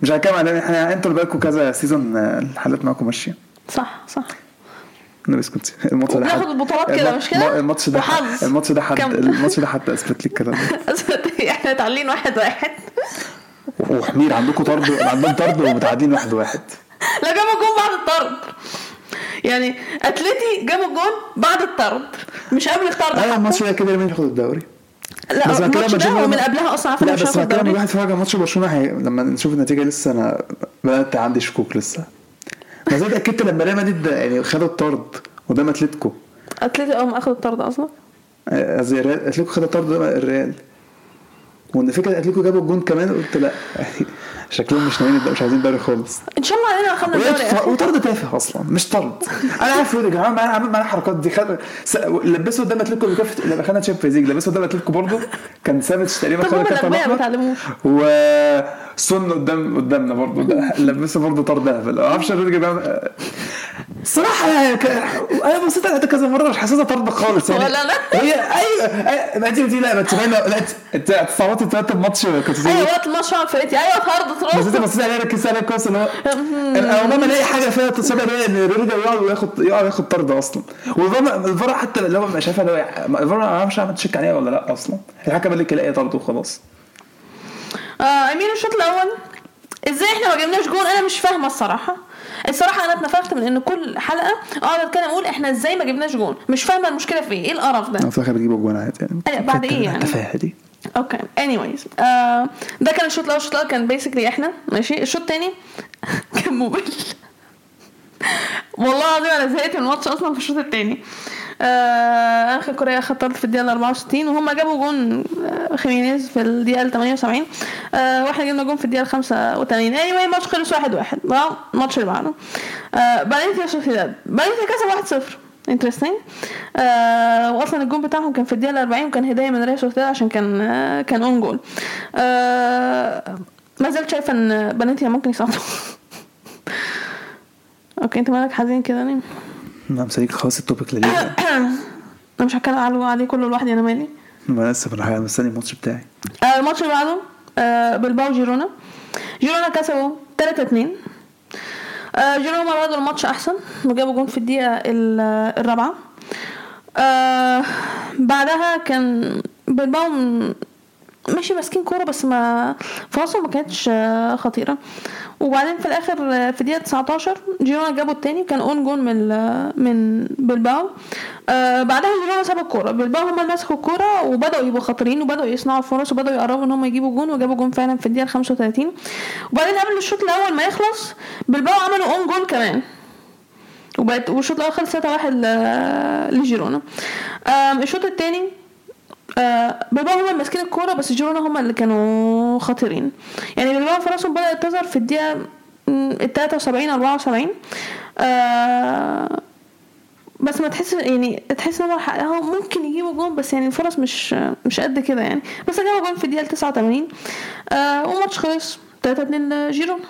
مش هنتكلم عن إحنا أنتوا اللي بالكم كذا season آه، الحالات معاكم ماشية صح صح أنا اسكتي الماتش ده وبناخد حد- البطولات كده، مش كده؟ الماتش ده حد-. الماتش ده حد. الماتش ده حتى أثبت لي الكلام ده إحنا متعادلين واحد واحد وحمير عندكم طرد عندهم طرد ومتعادلين واحد واحد لا جابوا جون بعد الطرد يعني اتلتي جابوا جون بعد الطرد مش قبل الطرد أيوه. الماتش ده كده مين ياخد الدوري لا بس الماتش لما ده نشوف- هو من قبلها أصلا عارفه مش بس لما الدوري. الواحد على ماتش برشلونة هي... لما نشوف النتيجة لسه أنا بدأت عندي شكوك لسه. زي اتاكدت لما ريال مدريد يعني خدوا الطرد قدام أتلتيكو. أتليتي آه اخد الطرد أصلا؟ آه، قصدي أتلتيكو خد الطرد قدام الريال. وإن فكرة أتلتيكو جابوا الجون كمان قلت لا. شكلهم مش ناويين مش عايزين الدوري خالص. إن شاء الله علينا خدنا الدوري. يا وطرد تافه أصلا مش طرد. أنا عارف روديجر عامل معانا عامل معانا الحركات دي خد س- لبسه قدام أتلتيكو بكافه لما خدنا Champions League لبسه قدام أتلتيكو برضه. كان سافيتش تقريبا خد الأحمر. اتعلموش وسن قدام قدامنا برضه لبسه برضه طرد اهبل ما أعرفش بيعمل ك- أنا بصيت على كذا مرة مش حاسسها طرد خالص يعني. ولا أنا؟ هي أيوه ما انت بتقولي لا ما انت باينه لا أنت صوتي بتاعت الماتش كنت بتقولي أيوه وقت الماتش فرقتي أيوه طرد طرد. بصيت عليها ركزت عليها كويس اللي هو أنا عمري ما الاقي حاجة فيها تصدق اللي إن روديجر يقعد وياخد يقعد ياخد طرد أصلا. والفار الفار حتى اللي هو مش شايفها اللي هو الفار ما أعرفش اعمل تشيك عليها ولا لا أصلا. الحكم قال لك الاقي طرد وخلاص. آه امين الشوط الأول. إزاي إحنا ما جبناش جون؟ أنا مش فاهمة الصراحة. الصراحة أنا اتنفخت من إن كل حلقة أقعد أتكلم أقول إحنا إزاي ما جبناش جون؟ مش فاهمة المشكلة في إيه إيه القرف ده؟ في الآخر بيجيبوا جوان عادي يعني. بعد إيه يعني؟ التفاهة دي. أوكي. Anyways آه ده كان الشوط الأول. الشوط الأول كان basically إحنا ماشي؟ الشوط الثاني كان ممل. والله العظيم أنا زهقت من الماتش أصلا في الشوط الثاني آخر كوريا خد طرد في الدقيقة 64 وهم جابوا جون آه، خيمينيز في الدقيقة 78 آه وإحنا جبنا جون في الدقيقة 85 anyway الماتش خلص 1 1 بقى الماتش اللي بعده. آه فالنسيا سوسيداد فالنسيا كسب 1-0 interesting آه واصلا الجون بتاعهم كان في الدقيقة 40 وكان هدية من ريال سوسيداد عشان كان آه كان own goal آه ما زلت شايفة إن بناتيا ممكن يصعدوا. أوكي أنت مالك حزين كده ليه؟ أنا مسليك خلاص ال topic لذيذ أنا مش هتكلم عليه عليه كله لوحدي أنا مالي؟ أنا لسه في الحقيقة مستني الماتش بتاعي. آه الماتش اللي بعده آه بلباو جيرونا. جيرونا كسبوا 3 2 آه جيرونا بدأوا الماتش أحسن وجابوا جون في الدقيقة ال- الرابعة. آه بعدها كان بلباو م- ماشي ماسكين كورة بس ما فرصهم ما كانتش خطيرة. وبعدين في الآخر في الدقيقه 19 جيرونا جابوا التاني كان اون جون من من بلباو. آه بعدها جيرونا سابوا الكورة. بلباو هم اللي مسكوا الكورة وبدأوا يبقوا خطرين وبدأوا يصنعوا فرص وبدأوا يقربوا إن هم يجيبوا جون وجابوا جون فعلا في الدقيقة 35 وبعدين قبل الشوط الأول ما يخلص بلباو عملوا own goal كمان. وبقت والشوط الأول خلص 3 1 لجيرونا الشوط الثاني آه بلباو هما اللي ماسكين الكورة بس جيرونا هما اللي كانوا خطيرين. يعني بلباو فرصهم بدات تظهر في الدقيقة م، ال 73 74 آه بس ما تحس يعني تحس إن هو ممكن يجيبوا جون بس يعني الفرص مش مش قد كده يعني. بس جابوا جون في الدقيقة 89 آه والماتش خلص 3 2 لجيرونا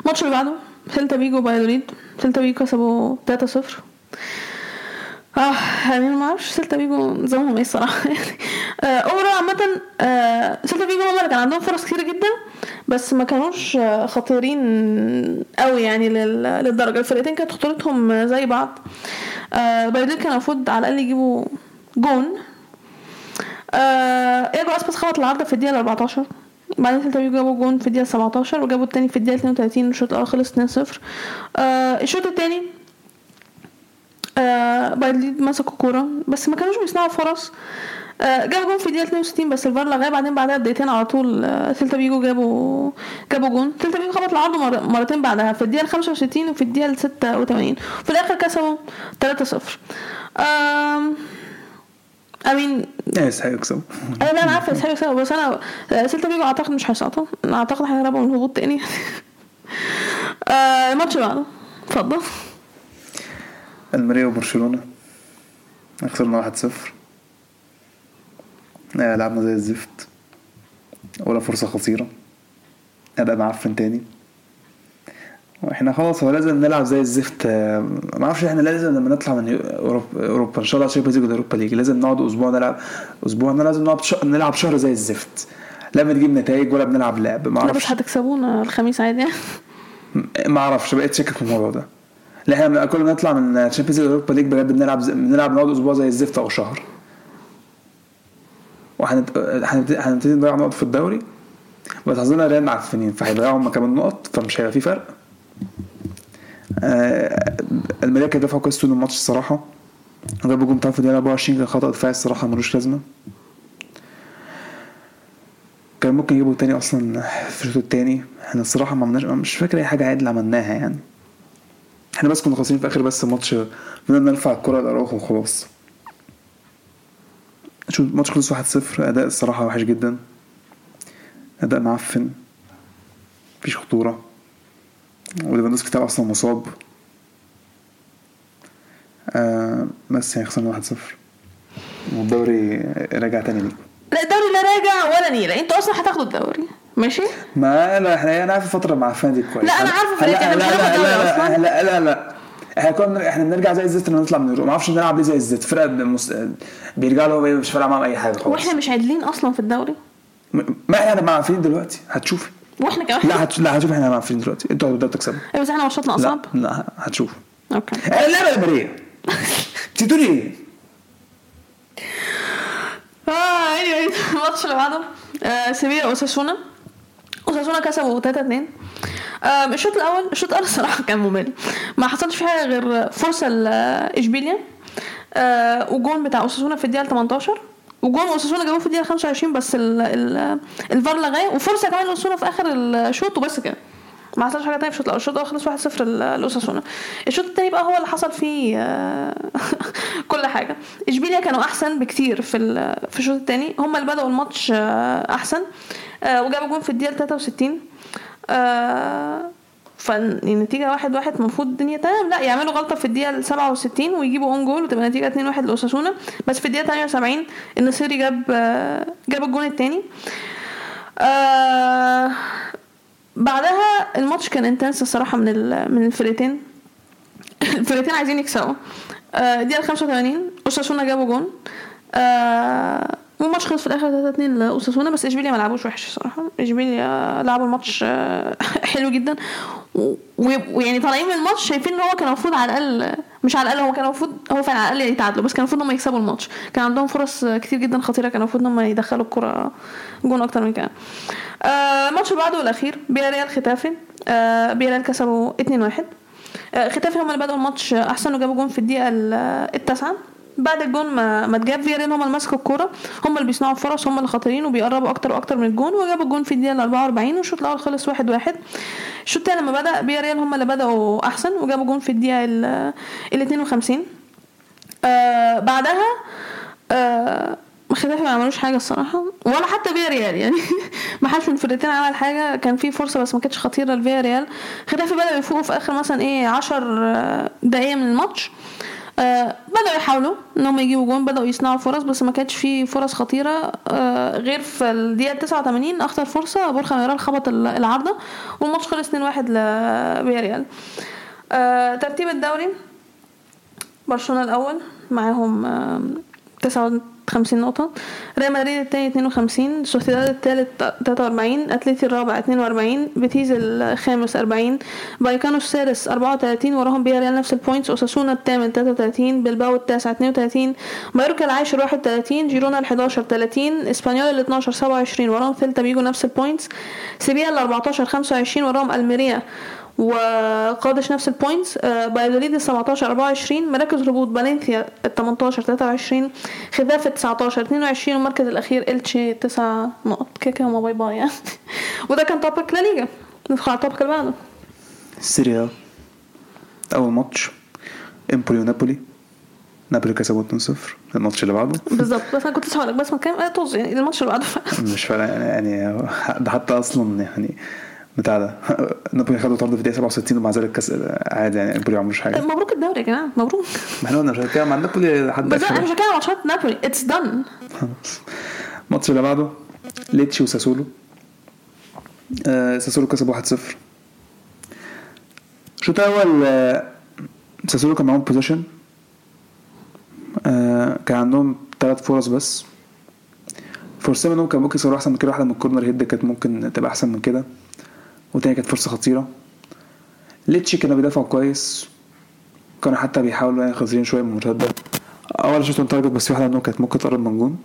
الماتش اللي بعده سيلتا فيجو بلد الوليد سيلتا فيجو كسبوا 3 0 آه يعني ما أعرفش سيلتا فيجو نظامهم إيه الصراحة. يعني آه overall عامة آه سيلتا فيجو هم كان عندهم فرص كتير جدا بس ما كانوش آه، خطيرين قوي يعني لل- للدرجة. الفرقتين كانت خطورتهم زي بعض. آه بلد الوليد كان المفروض على الأقل يجيبوا جون. آه إياجو أسباس خبط العارضه في الدقيقة 14 بعدين سيلتا فيجو جابوا جون في الدقيقة 17 وجابوا التاني في الدقيقة 32 الشوط الأول خلص 2-0 آه الشوط التاني آه بلد الوليد مسكوا كورة بس ما كانوش بيصنعوا فرص. آه جابوا جون في الدقيقة 62 بس الفار لغاه بعدين بعدها بدقيقتين على طول آه سيلتا فيجو جابوا جابوا جون. سيلتا فيجو خبطوا العارضة مر... مرتين بعدها في الدقيقة 65 وفي الدقيقة 86 وفي الآخر كسبوا 3-0 آم... امين يعني يستحقوا يكسبوا. أنا لا أنا عارفه يستحقوا يكسبوا بس أنا آه، سيلتا فيجو أعتقد مش هيسقطوا. أعتقد هيهربوا من الهبوط تاني. آه الماتش اللي بعده. اتفضل. ألميريا وبرشلونة. خسرنا 1-0 آه، لعبنا زي الزفت. ولا فرصة خطيرة أداء معفن تاني. وإحنا خلاص هو لازم نلعب زي الزفت. آه، ما أعرفش إحنا لازم لما نطلع من أوروب- أوروبا إن شاء الله شامبيونز ليج أوروبا ليج لازم نقعد أسبوع نلعب أسبوع لازم نقعد. نلعب شهر زي الزفت. لا بنجيب نتائج ولا بنلعب لعب. ما أعرفش. هتكسبونا الخميس عادي. ما أعرفش بقيت شاكك في الموضوع ده. لا إحنا كل ما نطلع من تشامبيونز ليج اوروبا ليج بجد بنلعب بنلعب نقعد أسبوع زي الزفت أو شهر. وهنبتدي هنبتدي نضيع نقط في الدوري. بس حظنا ريال معفنين فهيضيعوا هم كمان نقط فمش هيبقى في فرق. آه الملاك كانت دفعوا كويس طول الماتش الصراحة. جابوا جون بتاع في الدقيقة 24 كان خطأ دفاعي الصراحة ملوش لازمة. كان ممكن يجيبوا تاني أصلا في الشوط التاني. إحنا الصراحة ما عملناش مش فاكر أي حاجة عدل عملناها يعني. إحنا بس كنا خاسرين في آخر بس ماتش بدنا نرفع الكرة لاراوخو وخلاص. شو الماتش خلص 1-0 أداء الصراحة وحش جدا. أداء معفن. مفيش خطورة. وليفاندوسكي بتاعه أصلا مصاب. آه بس يعني خسرنا 1-0 والدوري راجع تاني ليكم. لا الدوري لا راجع ولا نيلة. أنتوا أصلا هتاخدوا الدوري. ماشي؟ ما لا إحنا أنا عارف الفترة مع فان دي كويس. لا، أنا عارفة فرقتي، لا مش لا هناخد لا دوري لا. لا لا لا إحنا كنا إحنا بنرجع زي الزفت لما نطلع من اليورو ما أعرفش نلعب ليه زي الزفت فرقة مس... بيرجع له مش فارقة معاهم أي حاجة خالص. وإحنا مش عادلين أصلا في الدوري؟ ما إحنا عارفين دلوقتي. هتشوفي. وإحنا كمان؟ لا هتش... لا هتشوف إحنا عارفين دلوقتي. إنتوا هتبدأوا تكسبوا. أيوة، بس إحنا ماتشاتنا لا اصعب لا هتشوف أوكي. إحنا اللعبة الامريه انت بتقولي إيه؟ آه anyway، الماتش اللي بعده آه سيفيا أوساسونا. اوساسونا كسبوا 3 2 آه الشوط الأول الشوط الأول الصراحه كان ممل ما حصلش فيه حاجة غير فرصه لاشبيليا وجون بتاع اوساسونا في الدقيقه 18 وجون اوساسونا جابوه في الدقيقه 25 بس ال ال الفار لغاه وفرصه كمان لاوساسونا في اخر الشوط وبس كده ما حصلش حاجة تانية في الشوط الأول الشوط الأول خلص 1-0 ل- لاوساسونا الشوط التاني بقى هو اللي حصل فيه كل حاجة اشبيليا كانوا احسن بكتير في في الشوط التاني هم اللي بداوا الماتش احسن آه، وجابوا جون في الدقيقة 63 آه، فالنتيجة واحد واحد المفروض الدنيا تمام. لا يعملوا غلطة في الدقيقة 67 ويجيبوا own goal وتبقى النتيجة 2 1 لأوساسونا. بس في الدقيقة 78 النصيري جاب آه، جاب الجون التاني. بعدها الماتش كان إنتنس الصراحة من من الفرقتين. الفرقتين عايزين يكسبوا. الدقيقة 85 أوساسونا جابوا جون. والماتش خلص في الآخر 3 2 لاوساسونا بس اشبيليا ما لعبوش وحش الصراحه اشبيليا لعبوا الماتش آه، حلو جدا. ويعني طالعين من الماتش شايفين إن هو كان المفروض على الأقل مش على الأقل هو كان المفروض هو فعلا على الأقل يتعادلوا بس كان المفروض إن هم يكسبوا الماتش. كان عندهم فرص كتير جدا خطيرة كان المفروض إن هم يدخلوا الكرة جون أكتر من كده. آه، الماتش اللي بعده والاخير فياريال ختافي. آه، فياريال كسبوا 2 1 آه، ختافي هم اللي بدأوا الماتش أحسن وجابوا جون في الدقيقة ال- التاسعة. بعد الجون ما ما اتجاب فياريال هم اللي مسكوا الكورة هم اللي بيصنعوا فرص هم اللي خطيرين وبيقربوا أكتر وأكتر من الجون وجابوا الجون في الدقيقة ال 44 والشوط الأول خلص 1 1 الشوط الثاني لما بدأ فياريال هم اللي بدأوا أحسن وجابوا جون في الدقيقة ال 52 آه بعدها آه ختافي ما عملوش حاجة الصراحة ولا حتى فياريال يعني. ما حدش من الفرقتين عمل حاجة كان في فرصة بس ما كانتش خطيرة لفياريال ختافي بدأوا يفوقوا في آخر مثلا إيه 10 دقايق من الماتش. آه بدأوا يحاولوا إن هم يجيبوا جون بدأوا يصنعوا فرص بس ما كانتش في فرص خطيرة. آه غير في الدقيقة 89 أخطر فرصة بورخا مايورال خبط ال- العارضة والماتش خلص 2-1 لفياريال آه ترتيب الدوري برشلونة الأول معاهم آم، 59 نقطة. ريال مدريد التاني 52 سوسيداد التالت 43 أتليتي الرابع 42 بيتيس الخامس 40 بايكانو السادس 34 وراهم فياريال نفس ال points أوساسونا الثامن 33 بلباو التاسع 32 مايوركا العاشر 31 جيرونا ال 11 30 إسبانيول ال 12 27 وراهم سيلتا فيجو نفس ال points سيفيا ال 14 25 وراهم ألميريا وقادش نفس ال points بايدوليد ال 17 24 مراكز هبوط فالنسيا ال 18 23 خيتافي ال 19 22 والمركز الأخير التشي 9 نقط. كيكا وما باي باي يعني. وده كان topic لا ليجا. ندخل على ال topic اللي بعده. سيريا أول ماتش. امبولي ونابولي. نابولي كسبوا 2-0 الماتش اللي بعده. بالظبط. بس أنا كنت لسه بس ما كان آه، طز يعني الماتش اللي بعده. مش فارق يعني يعني ده حتى أصلا يعني بتاع ده. نابولي خدوا طرد في الدقيقة 67 ومع ذلك كسب عادي يعني امبولي ما عملوش حاجة. مبروك الدوري يا جماعة مبروك. ما إحنا قلنا مش هنتكلم عن نابولي لحد بس أنا مش بتكلم على ماتشات نابولي. it's done الماتش اللي بعده ليتشي وساسولو. آه ساسولو كسب 1-0 الشوط الأول آه، ساسولو كان معاهم possession آه كان عندهم ثلاث فرص بس. فرصة منهم كان ممكن يصوروا أحسن من كده واحدة من ال corner head كانت ممكن تبقى أحسن من كده. والتانية كانت فرصة خطيرة. ليتشي كانوا بيدافعوا كويس؟ كانوا حتى بيحاولوا يعني خطرين شوية من المرتدة. ولا شوطة target بس في واحدة منهم كانت ممكن تقرب من جون.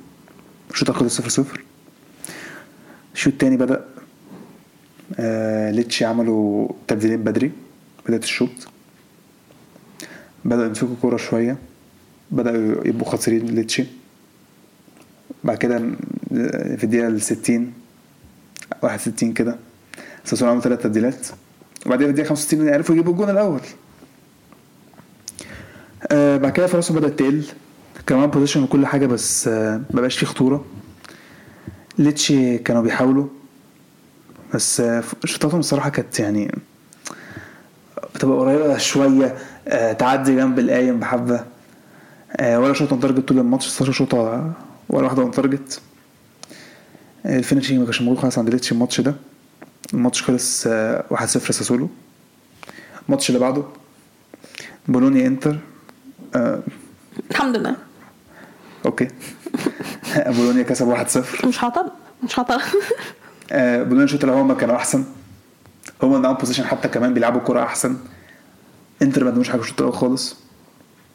الشوط خلص صفر صفر. الشوط التاني بدأ آه ليتشي عملوا تبديلين بدري. بداية الشوط. بدأوا يمسكوا كورة شوية. بدأوا يبقوا خطرين ليتشي بعد كده آه، في الدقيقة الستين واحد ستين كده. ساسولو عملوا ثلاث تبديلات. وبعدين في الدقيقة 65 عرفوا يجيبوا الجون الأول. آه بعد كده فرصهم بدأت تقل. معاهم possession وكل حاجة بس آه مبقاش فيه خطورة. ليتشي كانوا بيحاولوا. بس آه شوطاتهم الصراحة كانت يعني بتبقى قريبة شوية. آه تعدي جنب القايم بحبة. آه ولا شوطة target طول الماتش. 16 شوطة ولا واحدة on target آه ال finishing ما كانش موجود خالص عند ليتشي الماتش ده. الماتش خلص آه 1-0 ساسولو. الماتش اللي بعده بولونيا انتر آه الحمد لله. أوكي. بولونيا كسب 1-0 مش هعترض مش هعترض آه، بولونيا الشوط الأول هما كانوا أحسن. هما معاهم possession حتى كمان بيلعبوا كرة أحسن. انتر ما قدموش حاجة في الشوط الأول خالص.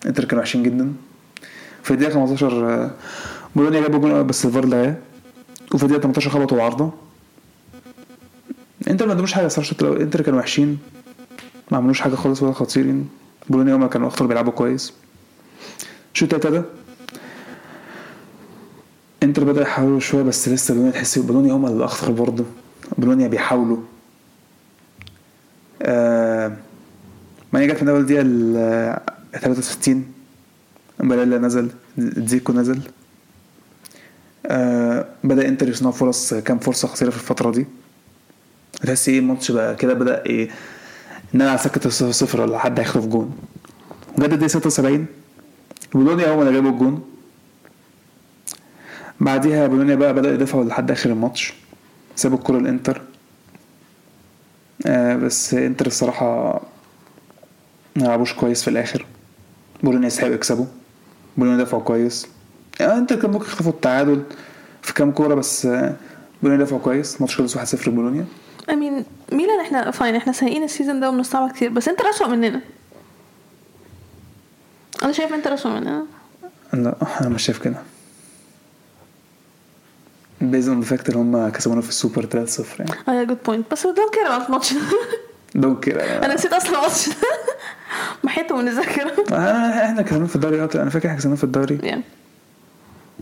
انتر كانوا وحشين جدا. في الدقيقة 15 آه، بولونيا جابوا جول بس الفار لغاه وفي الدقيقة 18 خبطوا عارضه انتر ما قدموش حاجة الشوط الأول انتر كانوا وحشين. ما عملوش حاجة خالص ولا خطيرين. بولونيا هما كانوا اخطر بيلعبوا كويس. الشوط التالت انتر بدأ يحاولوا شوية بس لسه بولونيا تحس بولونيا هما اللي أخطر برضه. بولونيا بيحاولوا. آه ماني جت من أول دقيقة ال 63 باريلا نزل زيكو نزل. آه بدأ انتر يصنع فرص كام فرصة خطيرة في الفترة دي. تحس إيه الماتش بقى كده بدأ إيه؟ إن أنا سكة الصفر صفر ولا حد هيخطف جون. جت الدقيقة 76 بولونيا هما اللي جابوا الجون. بعديها بولونيا بقى بدأوا يدافعوا لحد آخر الماتش. سابوا الكرة لإنتر. آه بس إنتر الصراحة ما لعبوش كويس في الآخر. بولونيا يستحقوا يكسبوا. بولونيا دافعوا كويس. آه إنتر كان ممكن يخطفوا التعادل في كام كورة بس آه بولونيا دافعوا كويس. الماتش خلص 1-0 بولونيا I mean ميلان إحنا fine إحنا سايقين ال season ده وبنستعبط كتير بس أنت اسوأ مننا. أنا شايف أنت اسوأ مننا. لا أنا مش شايف كده. based on fact هم كسبونا في السوبر 3-0 يعني. آه good point بس don't care about الماتش ده don't care أنا نسيت أصلا الماتش ده محيته من الذاكرة. إحنا كسبنا في الدوري أنا فاكر إحنا كسبنا في الدوري. يعني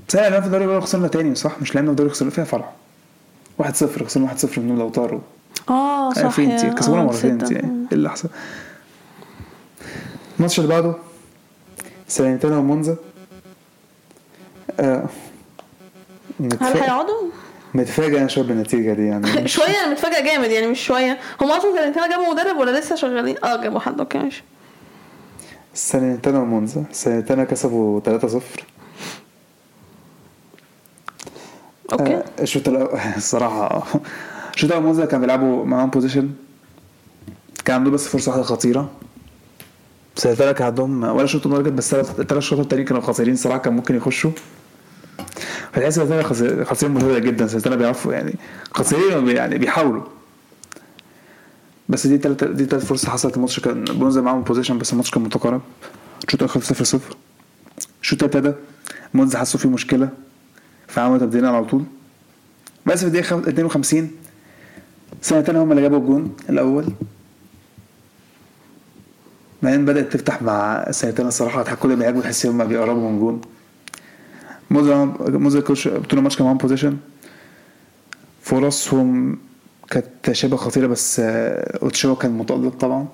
بس إحنا في الدوري بقى خسرنا تاني صح؟ مش لعبنا في الدوري خسرنا فيها فرع 1-0 خسرنا 1-0 من لوتارو آه صح فين؟ يا- انتر كسبونا آه، مرتين ده. إيه اللي احسن الماتش اللي بعده ساليرنيتانا ومونزا. آه هل متفاجئ هيقعدوا؟ متفاجئ أنا شوية بالنتيجة دي يعني. شوية أنا متفاجئه جامد يعني مش شوية. هم أصلا فيورنتينا جابوا مدرب ولا لسه شغالين؟ آه جابوا حد أوكي ماشي. ساليرنيتانا ومونزا. ساليرنيتانا كسبوا 3-0 أوكي. آه، الشوط الأول الصراحه الشوط الأول كان بيلعبوا معاهم possession كان عندهم بس فرصة واحدة خطيرة. ساليرنيتانا كان عندهم ولا شوط target بس الثلاث شوط التانيين كانوا خطيرين صراحة كان ممكن يخشوا. فتحس ساليرنيتانا خطر- خطرين مهوله جدا ساليرنيتانا بيعرفوا يعني خطرين وبي- يعني بيحاولوا. بس دي تالت دي تالت فرصة حصلت. الماتش كان مونزا معاهم possession بس الماتش كان متقارب. الشوط خلص 0 0 الشوط ابتدى مونزا حسوا فيه مشكلة. فعملوا تبديلين على طول. بس في الدقيقة خم- 52 ساليرنيتانا هم اللي جابوا الجون الأول. بعدين بدأت تفتح مع ساليرنيتانا الصراحة كل ما بيهاجموا تحس إن هم بيقربوا من جون مونزا مونزا كوش طول الماتش كان معاهم possession فرصهم كانت شبه خطيرة بس آه، اوتشيوا كان متألق طبعا.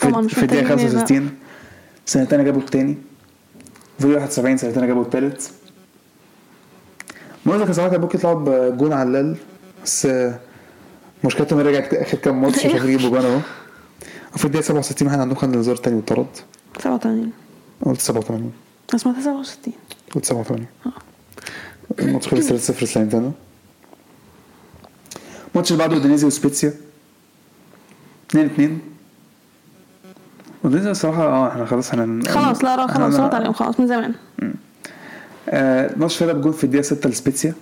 طبعا مش في نبقى- 65 سنتين جابوا التاني. في 71 سنتين جابوا التالت. موزا كان ساعتها ممكن يطلعوا بجون علال بس مشكلتهم إن رجعت آخر كام ماتش مش يجيبوا جون أهو. وفي الدقيقة 67 واحد عندهم خد الانذار التاني واتطرد 87 قلت 87 أنا سمعتها 67 قلت 87 الماتش خلص 3-0 سلانتانا الماتش اللي بعده أودينيزي وسبيتسيا. 2 2 أودينيزي الصراحة آه إحنا خلاص هن خلاص لا لا خلاص صوت عليهم خلاص من زمان. آه، فرق بجون في الدقيقة 6 لسبيتسيا.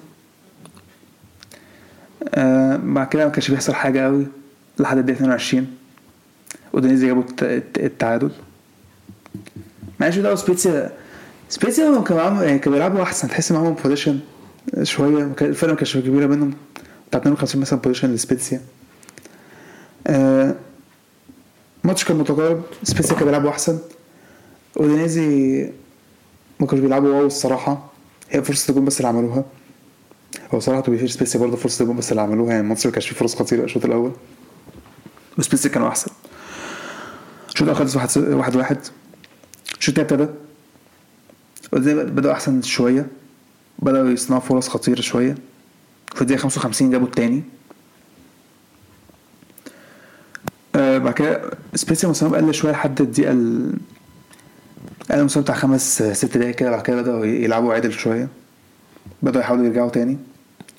آه بعد كده ما كانش بيحصل حاجة قوي لحد الدقيقة 22 أودينيزي جابوا الت- الت- التعادل. معلش ده سبيتسيا. سبيتسيا كانوا معاهم يعني كانوا بيلعبوا أحسن. تحس معاهم possession شوية. كان- الفرقة ما كانتش كبيرة منهم. بتاع 52 مثلا possession لسبيتسيا. آه الماتش كان متقارب. سبيتسيا كانوا بيلعبوا أحسن. أودينيزي ما كانوش بيلعبوا wow الصراحة. هي فرصة الجون بس اللي عملوها. هو صراحة to be fair سبيتسيا برضه فرصة الجون بس اللي عملوها. يعني الماتش ما كانش فيه فرص خطيرة الشوط الأول. وسبيسي كانوا أحسن. الشوط الأول خلص واحد واحد واحد. الشوط التاني ابتدى. بدأوا أحسن شوية. بدأوا يصنعوا فرص خطيرة شوية. في الدقيقة 55 جابوا التاني. آه بعد كده سبيسي مستواهم قل شوية لحد الدقيقة ال قال المستوى بتاع خمس ست دقايق كده بعد كده بدأوا يلعبوا عدل شوية. بدأوا يحاولوا يرجعوا تاني.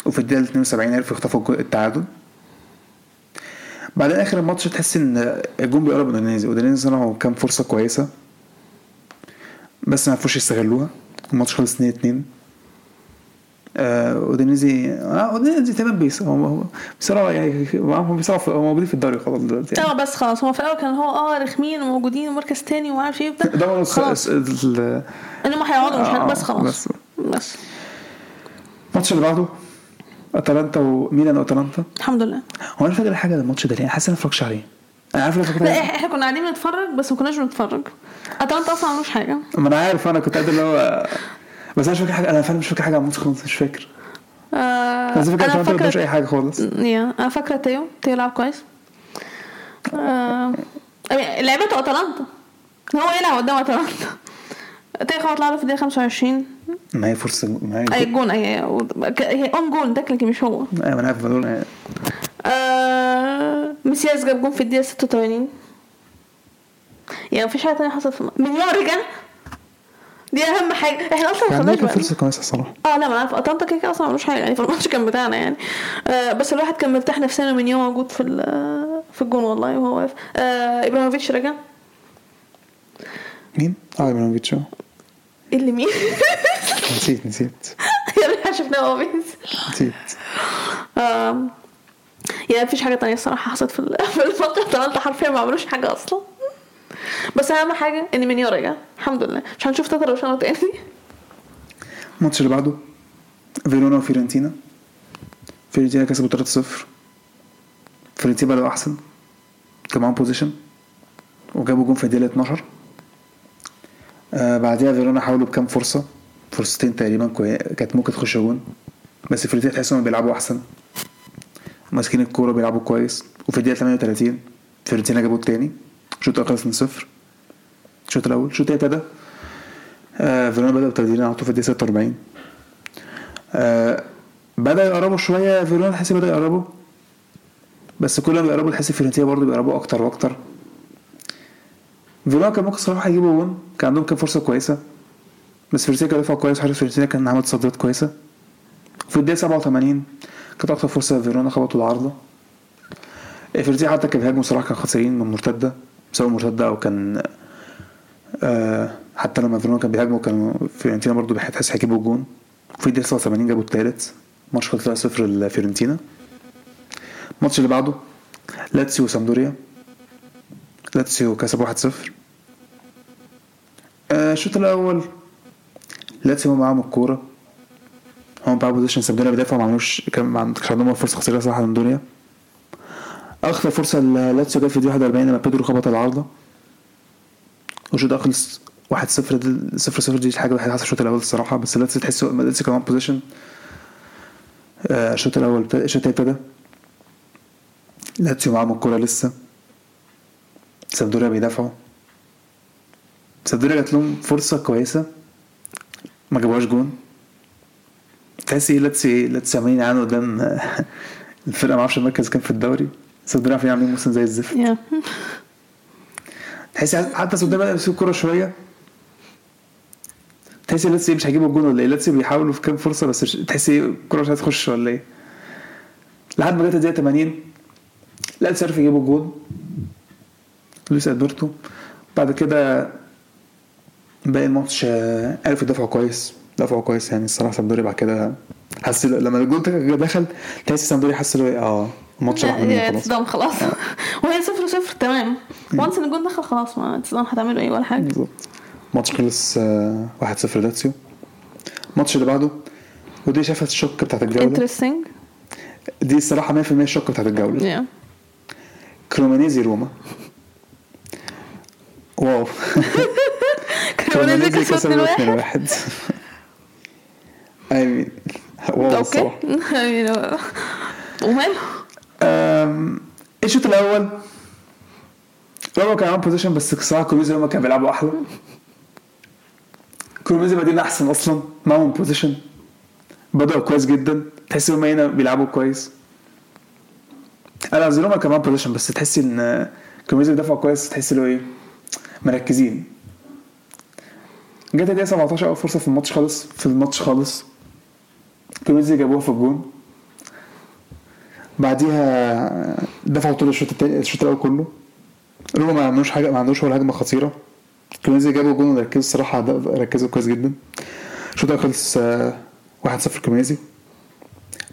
وفي الدقيقة 72 عرفوا يخطفوا التعادل. بعدين آخر الماتش تحس إن الجون بيقرب من أودينيزي. أودينيزي صنعوا كام فرصة كويسة بس ما عرفوش يستغلوها. الماتش خلص 2 2 آه أودينيزي آه أودينيزي تمام بيس. هو هو بيصراحة يعني هم بيصراحة هم موجودين في الدوري خلاص دلوقتي. يعني. آه بس خلاص. هو في الأول كان هو آه رخمين وموجودين ومركز تاني وما أعرفش إيه ده هو خلاص. ال- انهم هيقعدوا مش آه، بس خلاص. بس. بس. الماتش اللي بعده أتلانتا وميلان واتلانتا الحمد لله. هو أنا فاكر حاجة الماتش ده ليه حاسس أنا ما اتفرجتش عليه. أنا عارف لا إحنا كنا قاعدين بنتفرج بس ما كناش بنتفرج. أتلانتا أصلا ما عملوش حاجة. ما أنا عارف أنا كنت قاعد اللي هو بس أنا مش فاكر حاجة أنا فعلا مش فاكر حاجة عن الماتش خالص مش فاكر. آه بس فاكر أنا فاكرة أي حاجة خالص. يا أنا فاكرة ثيو. ثيو لعب كويس. آه لعبته أتلانتا. هو يلعب قدام أتلانتا. تيو خبط لعبه في الدقيقة 25 ما هي فرصة ما هي أي جون أي هي own جون ده لكن مش هو. أيوه أنا عارف بدون آه ميسياس جاب جون في الدقيقة 86 يعني مفيش حاجة تانية حصلت مينيو رجع دي أهم حاجة. إحنا أصلا خدناش كان فرصه كويسه الصراحه آه لا ما أنا عارفة. اتلانتا كده كده أصلا ما عملوش حاجة. يعني فالماتش كان بتاعنا يعني. آه بس الواحد كان مرتاح نفسيا مينيو موجود في في الجون والله وهو واقف. آه إبراهيموفيتش رجع مين؟ آه إبراهيموفيتش. آه. اللي مين؟ نسيت نسيت. يعني إحنا شفناه وهو نسيت. آم، يعني مفيش حاجة تانية الصراحة حصلت في ال- في الفترة اتلانتا حرفيا ما عملوش حاجة أصلا. بس أهم حاجة إن مينيو رجع الحمد لله. مش هنشوف تاتاروشانو تاني الماتش اللي بعده. فيرونا وفيورنتينا. فيورنتينا كسبوا 3-0 فيورنتينا بدأوا أحسن. كان معاهم possession وجابوا جون في الدقيقة 12 آه بعديها فيرونا حاولوا بكام فرصة. فرصتين تقريبا. كانت ممكن تخش جون بس فيورنتينا تحس انهم بيلعبوا أحسن. ماسكين الكورة بيلعبوا كويس. وفي الدقيقة 38 فيورنتينا جابوا التاني. الشوط الأول خلص من صفر. الشوط الأول الشوط التاني ابتدى. آه فيرونا بدأوا تبديلين طول في الدقيقة 46 آه بدأ يقربوا شوية فيرونا تحس بدأ يقربوا. بس كل ما بيقربوا تحس فيورنتينا برضه بيقربوا أكتر وأكتر. فيرونا كان ممكن صراحة يجيبوا جون كان عندهم كام فرصة كويسة. بس فيورنتينا كان دفاع كويس حارس فيورنتينا كان عمل تصديات كويسة. في الدقيقة 87 كانت أكتر فرصة فيرونا خبطوا العارضة. فيورنتينا حتى كان بيهاجموا صراحة كان خسرين من مرتدة. سواء مرتده أو كان آه حتى لما فيرونا كان بيهاجموا كانوا فيورنتينا برضه بتحس هيجيبوا الجون في الدقيقه 87 جابوا الثالث ماتش خلص 3-0 لفيورنتينا. الماتش اللي بعده لاتسيو وسامبدوريا. لاتسيو كسب 1-0 آه، الشوط الأول لاتسيو معاهم الكورة. هم بقى possession سامبدوريا بيدافعوا ما عملوش كان ما عندهم فرصة خطيره صراحة سامبدوريا أخطر فرصة لاتسيو جت في الدقيقه 41 لما بيدرو خبط العارضة. والشوط ده خلص 1 0 0 0 دي حاجة الوحيده حصلت الشوط الأول الصراحة بس لاتسيو تحس لاتسيو كمان possession آه، الشوط الأول الشوط ابتدى. لاتسيو معاهم الكوره لسه. سامبدوريا بيدافعوا. سامبدوريا جات لهم فرصة كويسة. ما جابوهاش جون. تحس إيه لاتسيو إيه؟ لاتسيو عمالين يعانوا قدام الفرقة ما أعرفش المركز كام في الدوري. سامبدوريا عارفين عاملين موسم زي الزفت. تحس حتى سامبدوريا بدأ يمسكوا الكوره شوية؟ تحس لاتسيو مش هيجيبوا الجون ولا إيه؟ لاتسيو بيحاولوا في كام فرصة بس مش- تحس إيه الكوره مش هتخش ولا إيه؟ لحد ما جت الدقيقة 80 لاتسيو عرف يجيبوا الجون لويس البرتو بعد كده باقي الماتش آه، عرفوا يدافعوا كويس. دافعوا كويس يعني الصراحة سامبدوريا بعد كده حس لما الجول ده دخل تحس سامبدوريا حس إيه، آه. راح مننا خلاص. خلاص وهي صفر صفر تمام. وانس إن الجون دخل خلاص ما اتصدام هتعملوا إيه ولا حاجة. بالظبط. الماتش خلص آه، 1-0 لاتسيو. الماتش اللي بعده ودي شافت ال shock بتاعت الجولة. interesting دي الصراحة 100% ال shock بتاعت الجولة. كريمونيزي روما. wow. كريمونيزي كسبوا 2 1 واحد. I mean wow الصراحة. وماله؟ أم، الشوط الأول. روما كان معاهم possession بس الصراحه كريمونيزي روما كانوا بيلعبوا أحلى. كريمونيزي بادئين أحسن أصلا معاهم possession بدأوا كويس جدا. تحس إن هنا بيلعبوا كويس. أنا قصدي روما كان معاهم possession بس تحس إن كريمونيزي بيدافعوا كويس. تحس هو إيه مركزين. جت الدقيقة 17 أول فرصة في الماتش خالص في الماتش خالص. كريمونيزي جابوها في الجون. بعديها دفعوا طول الشوط التاني الشوط الأول كله. روما ما عملوش حاجة ما عندوش ولا هجمة خطيرة. كريمونيزي جابوا جون وركزوا الصراحة ركزوا كويس جدا. الشوط الأول خلص آه، 1-0 كريمونيزي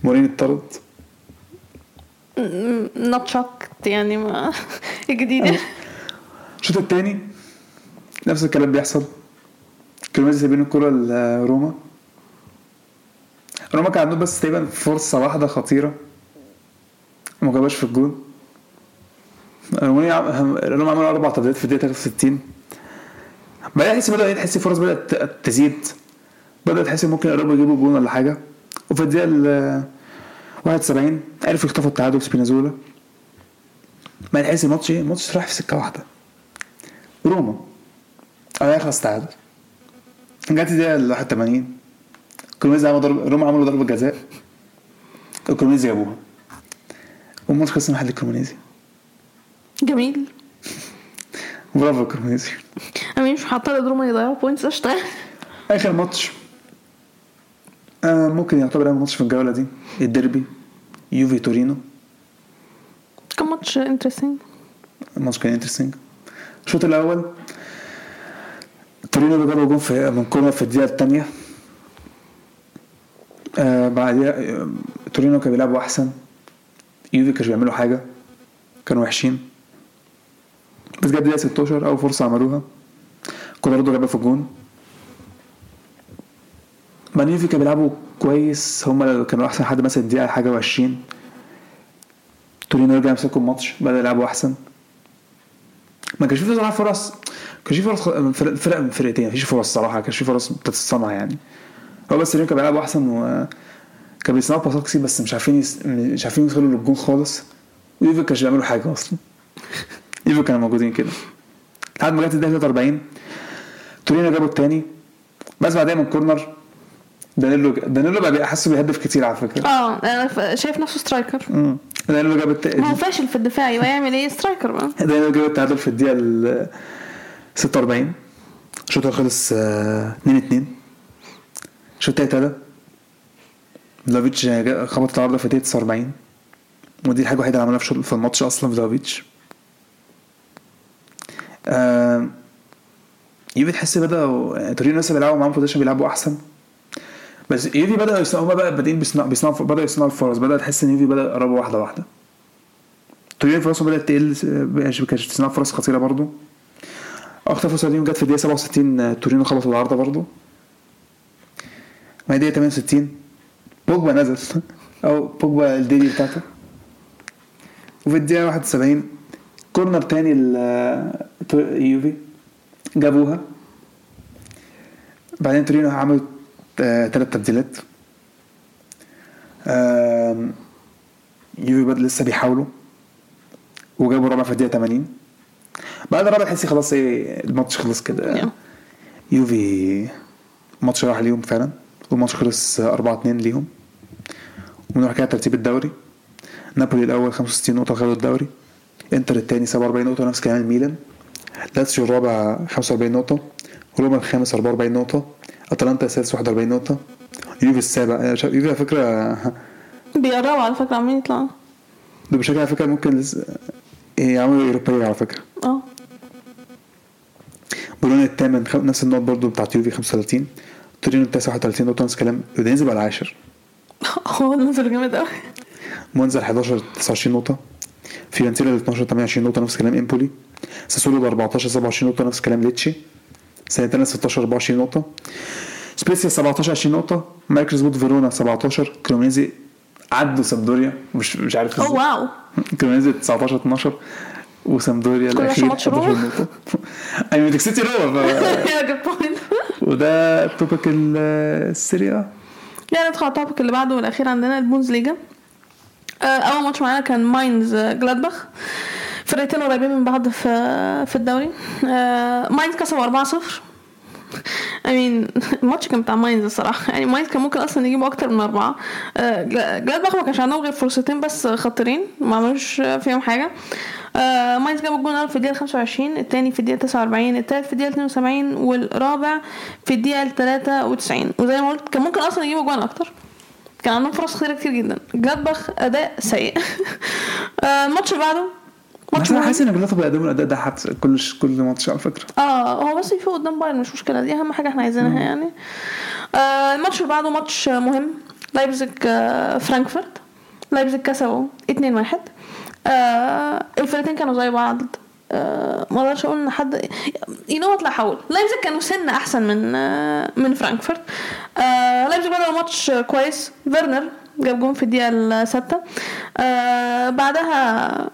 مورينيو اتطرد. not shocked يعني ما جديدة. الشوط التاني نفس الكلام بيحصل. كروميزي سايبين الكرة لروما روما. كان عندهم بس تقريبا فرصة واحدة خطيرة. ما جابهاش في الجون. عم- روما عملوا أربع تبديلات في الدقيقة 63 بعدين تحس بدأ تحس فرص بدأت تزيد. بدأت تحس ممكن يقربوا يجيبوا جون ولا حاجة. وفي الدقيقة ال 71 عرفوا يخطفوا التعادل سبينازولا ما تحس الماتش إيه؟ الماتش رايح في سكة واحدة. روما. آه هيخلص تعادل. جت الدقيقة ال 81 كريمونيزي عملوا ضرب روما عملوا ضربة جزاء. الكريمونيزي جابوها. والماتش خلص محل الكريمونيزي جميل. برافو الكريمونيزي I mean مش هعترض روما يضيعوا points قشطة. آخر ماتش. آه ممكن يعتبر اهم ماتش في الجولة دي الديربي يوفي تورينو. كان ماتش interesting الماتش كان interesting الشوط الأول تورينو جابوا جون في من corner في الدقيقة الثانية. آه بعدها آه، تورينو كانوا بيلعبوا أحسن. يوفي كانوا بيعملوا حاجة؟ كانوا وحشين. بس جت الدقيقه 16 أول فرصة عملوها. كوادرادو جابها في الجون. بعدين يوفي كانوا بيلعبوا كويس. هم كانوا أحسن حد مثلا الدقيقة حاجة و20 تورينو رجع يمسكوا الماتش بدأ يلعبوا أحسن. ما كانش في صراحة فرص. كانش في فرص فرق, من فرقتين. مفيش فرص صراحة. كانش في فرص بتتصنع يعني. هو بس تورينو كان بيلعبوا أحسن و كان بيصنعوا باصات كتير بس مش عارفين يس... مش عارفين يوصلوا للجون خالص. ويوفي كانش بيعملوا حاجة أصلا. يوفي كانوا موجودين كده. لحد ما جت الدقيقة 43 تورينو جابوا التاني. بس بعدها من corner دانيلو دانيلو بقى حاسه بيهدف كتير على فكرة. آه أنا شايف نفسه striker. امم دانيلو جاب الت... ما هو فاشل في الدفاع يبقى يعمل إيه؟ striker بقى. دانيلو جاب التعادل في الدقيقة ال 46 الشوط خلص 2 2 الشوط ابتدى فلاهوفيتش خبط العارضه في الدقيقه 49 ودي الحاجة الوحيده اللي عملها في الماتش أصلا فلاهوفيتش. آم، يوفي تحس بدأوا يعني تورينو لسه بيلعبوا معاهم possession بيلعبوا أحسن. بس يوفي بدأوا هما بقى بادئين بيصنعوا بدأوا يصنعوا الفرص. بدأت تحس إن يوفي بدأ يقربوا واحدة واحدة. تورينو فرصهم بدأت تقل مش كانش بتصنع فرص خطيرة برضو أكتر فرصة ليهم جت في الدقيقة 67 آه، تورينو خبطوا العارضة برضو ما هي الدقيقة 68 بوجبا نزل. أو بوجبا ال daily بتاعته. وفي الدقيقة 71 كورنر تاني ليوفي جابوها. بعدين تورينو عملوا ثلاث تبديلات. يوفي لسه بيحاولوا. وجابوا الرابع في الدقيقة 80 بعد الرابع تحسي خلاص إيه الماتش خلص كده. يوفي الماتش راح ليهم فعلا. والماتش خلص 4 2 ليهم. ونروح كده ترتيب الدوري. نابولي الأول 65 نقطة خدوا الدوري. إنتر الثاني 47 نقطة نفس كلام الميلان. لاتسيو الرابع 45 نقطة. روما الخامس 44 نقطة. أتلانتا السادس 41 نقطة. يوفي السابع. يوفي على فكرة بيقربوا على فكرة عمالين يطلعوا ده بشكل على فكرة ممكن لسه يعملوا أوروبية على فكرة. آه. بولونيا الثامن نفس النقط برضو بتاعت يوفي 35 تورينو التاسع 31 نقطة نفس الكلام يودينيزي بقى العاشر هو نزل جامد قوي مونزا ال 11 29 نقطة. فيورنتينا ال 12 28 نقطة نفس كلام إمبولي. ساسولو ال 14 27 نقطة نفس كلام ليتشي. ساليرنيتانا 16 24 نقطة. سبيسيا 17 20 نقطة. مركز بوت فيرونا 17 كريمونيزي عدوا سامبدوريا. مش مش عارف oh wow. كريمونيزي 19 12 وسامبدوريا الأخير ماتش روما؟ 11 نقطة. أيوه روما yeah good point وده topic السيريا يعني ندخل على ال topic اللي بعده والأخير عندنا البوندسليجا. آه، أول ماتش معانا كان ماينز آه، جلادباخ. فرقتين قريبين من بعض في في الدوري. آه، ماينز كسبوا 4-0 I mean الماتش كان بتاع ماينز الصراحة. يعني ماينز كان ممكن أصلا يجيبوا أكتر من أربعة. جلا- جلادباخ ما كانش عندهم غير فرصتين بس خطيرين. ما عملوش فيهم حاجة. آه، ماينز جاب الجون الأول في الدقيقة 25 التاني في الدقيقة 49 التالت في الدقيقة 72 والرابع في الدقيقة 93 وزي ما قلت كان ممكن أصلا يجيبوا جوان أكتر. كان عندهم فرص خطيرة كتير جدا. جلادباخ أداء سيء. آه، الماتش اللي بعده ماتش أنا. حاسس إن جلادباخ بيقدموا الأداء ده حتى كل كل ماتش على فكرة. آه هو بس يفوق قدام بايرن مش مشكلة. دي أهم حاجة إحنا عايزينها يعني. آه الماتش اللي بعده ماتش مهم. لايبزيج آه فرانكفورت. لايبزيج كسبوا 2 1 آه الفرقتين كانوا زي بعض. آه ما أقدرش أقول ان حد you know لا حول. لايبزيج كانوا سنه احسن من آه من فرانكفورت. آه لايبزيج بدأوا الماتش كويس. فيرنر جاب جون في الدقيقة السادسه آه بعدها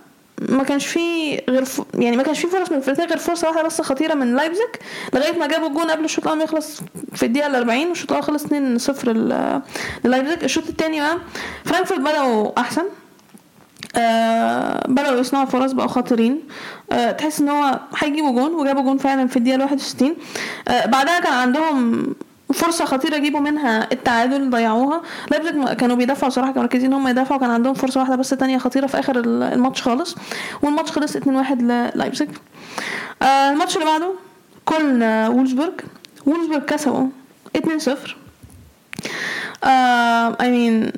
ما كانش فيه غير ف... يعني ما كانش فيه فرص من الفرقتين غير فرصة واحدة بس خطيرة من لايبزيج لغاية ما جابوا الجون قبل الشوط الأول يخلص في الدقيقة ال 40 والشوط الأول خلص 2-0 ل- للايبزيج. الشوط الثاني بقى فرانكفورت بدأوا أحسن. آه بدأوا يصنعوا فرص بقوا خطيرين. آه تحس إن هو هيجيبوا جون وجابوا جون فعلا في الدقيقة 61 آه بعدها كان عندهم فرصة خطيرة يجيبوا منها التعادل ضيعوها. لايبزيج كانوا بيدافعوا صراحة كانوا مركزين إن هم يدافعوا كان عندهم فرصة واحدة بس تانية خطيرة في آخر ال- الماتش خالص. والماتش خلص 2-1 للايبزيج آه الماتش اللي بعده كولن آه، وولفسبورج وولفسبورج كسبوا 2-0 آه I mean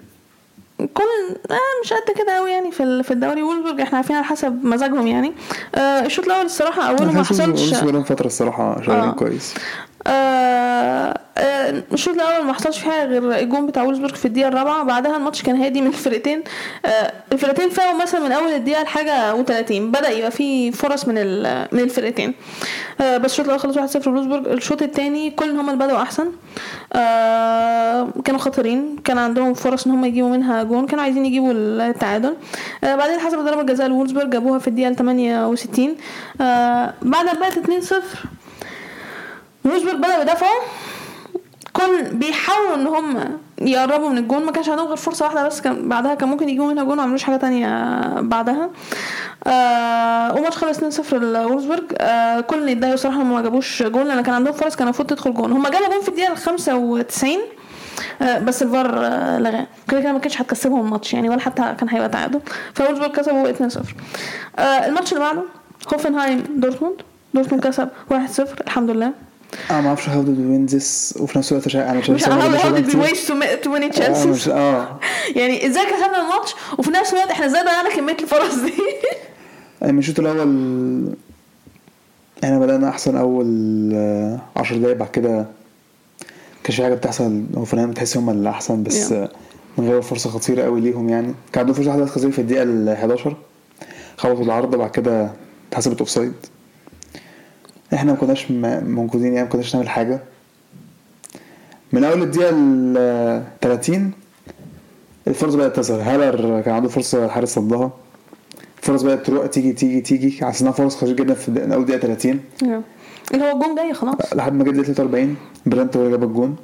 كولن آه مش قد كده قوي يعني في في الدوري. وولفسبورج إحنا عارفين على حسب مزاجهم يعني. آه الشوط الأول الصراحة اوله ما حصلش فترة الصراحة شغالين آه. كويس. الشوط الأول ما حصلش فيه حاجة غير الجون بتاع وولفسبورج في الدقيقة الرابعة بعدها الماتش كان هادي من الفرقتين. آه الفرقتين فاقوا مثلا من أول الدقيقة لحاجة و30 بدأ يبقى فيه فرص من من الفرقتين. آه بس الشوط الأول خلص 1-0 لوولفسبورج الشوط الثاني كولن هم اللي بدأوا أحسن. آه كانوا خطيرين كان عندهم فرص إن هم يجيبوا منها جون كانوا عايزين يجيبوا التعادل. آه بعدين حسب ضربة جزاء لوولفسبورج جابوها في الدقيقة 68 آه بعدها بقت 2-0 وولفسبورج بدأوا يدافعوا كولن بيحاولوا إن هم يقربوا من الجون ما كانش عندهم غير فرصة واحدة بس كان بعدها كان ممكن يجيبوا منها جون وما عملوش حاجة تانية بعدها. آه وماتش خلص 2-0 لوولفسبورج آه كولن اللي اتضايقوا صراحة ما جابوش جون لأن كان عندهم فرص كان المفروض تدخل جون. هم جابوا جون في الدقيقة ال 95 آه، بس الفار آه، لغاه كده كده ما كانش هتكسبهم الماتش يعني ولا حتى كان هيبقى تعادل. فولفسبورج كسبوا 2-0 آه، الماتش اللي بعده هوفنهايم دورتموند. دورتموند كسب 1-0 الحمد لله. أنا ما أعرفش how did we win this وفي نفس الوقت مش how did we كتير. waste too, too many آه، آه. يعني إزاي كسبنا الماتش وفي نفس الوقت إحنا إزاي ضيعنا كمية الفرص دي. يعني من الشوط الأول إحنا بدأنا أحسن أول آه، عشر دقايق بعد كده كانش في حاجة بتحصل هوفنهايم بتحس هم اللي أحسن بس Yeah. آه، من غير فرصة خطيرة قوي ليهم يعني. كان عندهم فرصة واحدة خطيرة في الدقيقة ال 11 خبطوا العارضه بعد كده اتحسبت offside إحنا ما كناش موجودين يعني ما كناش نعمل حاجة. من أول الدقيقة ال 30 الفرص بدأت تظهر. هالر كان عنده فرصة الحارس صدها. الفرص بدأت تروح تيجي تيجي تيجي. إنها فرص خطيره جدا في أول دقيقه 30 اللي هو الجون جاي خلاص. لحد ما جت دقيقة 43 برانت هو اللي جاب الجون.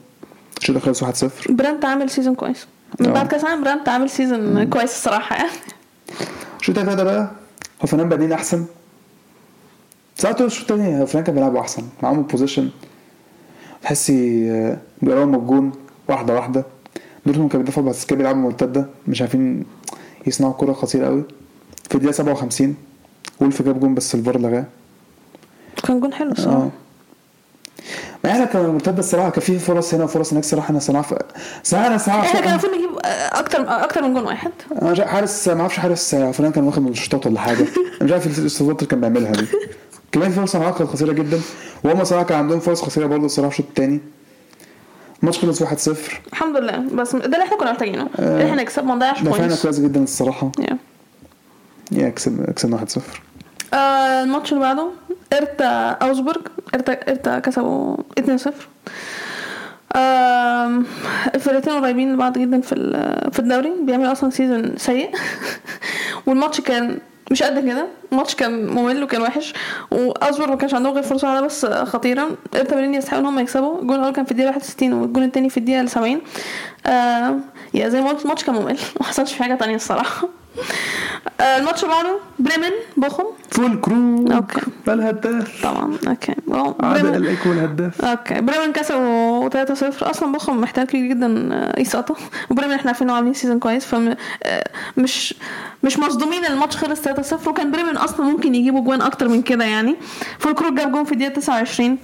الشوط خلص 1-0 برانت عامل season كويس. من آه. بعد كأس العالم برانت عامل season كويس الصراحة. يعني الشوط ده بقى. هوفنهايم بادئين أحسن. ساعات الشوط التاني هوفنهايم كان بيلعبوا أحسن معاهم possession تحسي آه، بيقربوا من الجون واحدة واحدة. دورتموند كان بيدافعوا بس كانوا بيلعبوا مرتدة. مش عارفين يصنعوا كورة خطيرة قوي في الدقيقة 57 وولف جاب جون بس الفار لغاه. كان جون حلو الصراحه آه. ما إحنا كان مرتدة الصراحة كان في فرص هنا وفرص هناك صراحة. أنا صراحة ف... صراحة أنا صراحة إحنا كان المفروض نجيب آه، أكتر أكتر من جون واحد. أنا حاسس ما أعرفش حاسس فلان كان واخد منشطات ولا حاجة. أنا مش عارف اللي كان بيعملها دي. كمان في فرصه معاك كانت خطيرة جدا وهم صراحة كان عندهم فرص خطيرة برضه الصراحة في الشوط الثاني الماتش خلص 1-0 الحمد لله. بس ده اللي إحنا كنا محتاجينه. اللي إحنا نكسب ما نضيعش دفعنا points كويس جدا الصراحة. Yeah. yeah كسبنا كسبنا 1-0 آه الماتش اللي بعده هيرتا اوجسبورج هيرتا هيرتا كسبوا 2-0 آم، الفرقتين قريبين لبعض جدا في في الدوري. بيعملوا أصلا season سيء. والماتش كان مش قد كده. الماتش كان ممل وكان وحش واوجسبورج ما كانش عندهم غير فرصة واحدة بس خطيرة. هيرتا برلين يستحقوا إن هم يكسبوا. الجون الأول كان في الدقيقة 61 والجون الثاني في الدقيقة 70 آه yeah زي ما قلت الماتش كان ممل ما حصلش في حاجة تانية الصراحة. آه الماتش اللي بعده بريمن بوخم؟ فول كرو okay. الهداف. طبعا okay. بريمن. الأيكو الهداف. okay. بريمن كسبوا 3-0 أصلا بوخم محتاج كتير جدا آه، يسقطوا وبريمن إحنا عارفين إنه عاملين season كويس فمش مش مصدومين الماتش خلص 3-0 وكان بريمن أصلا ممكن يجيبوا جوان أكتر من كده يعني. فولكروك جاب جون في الدقيقة 29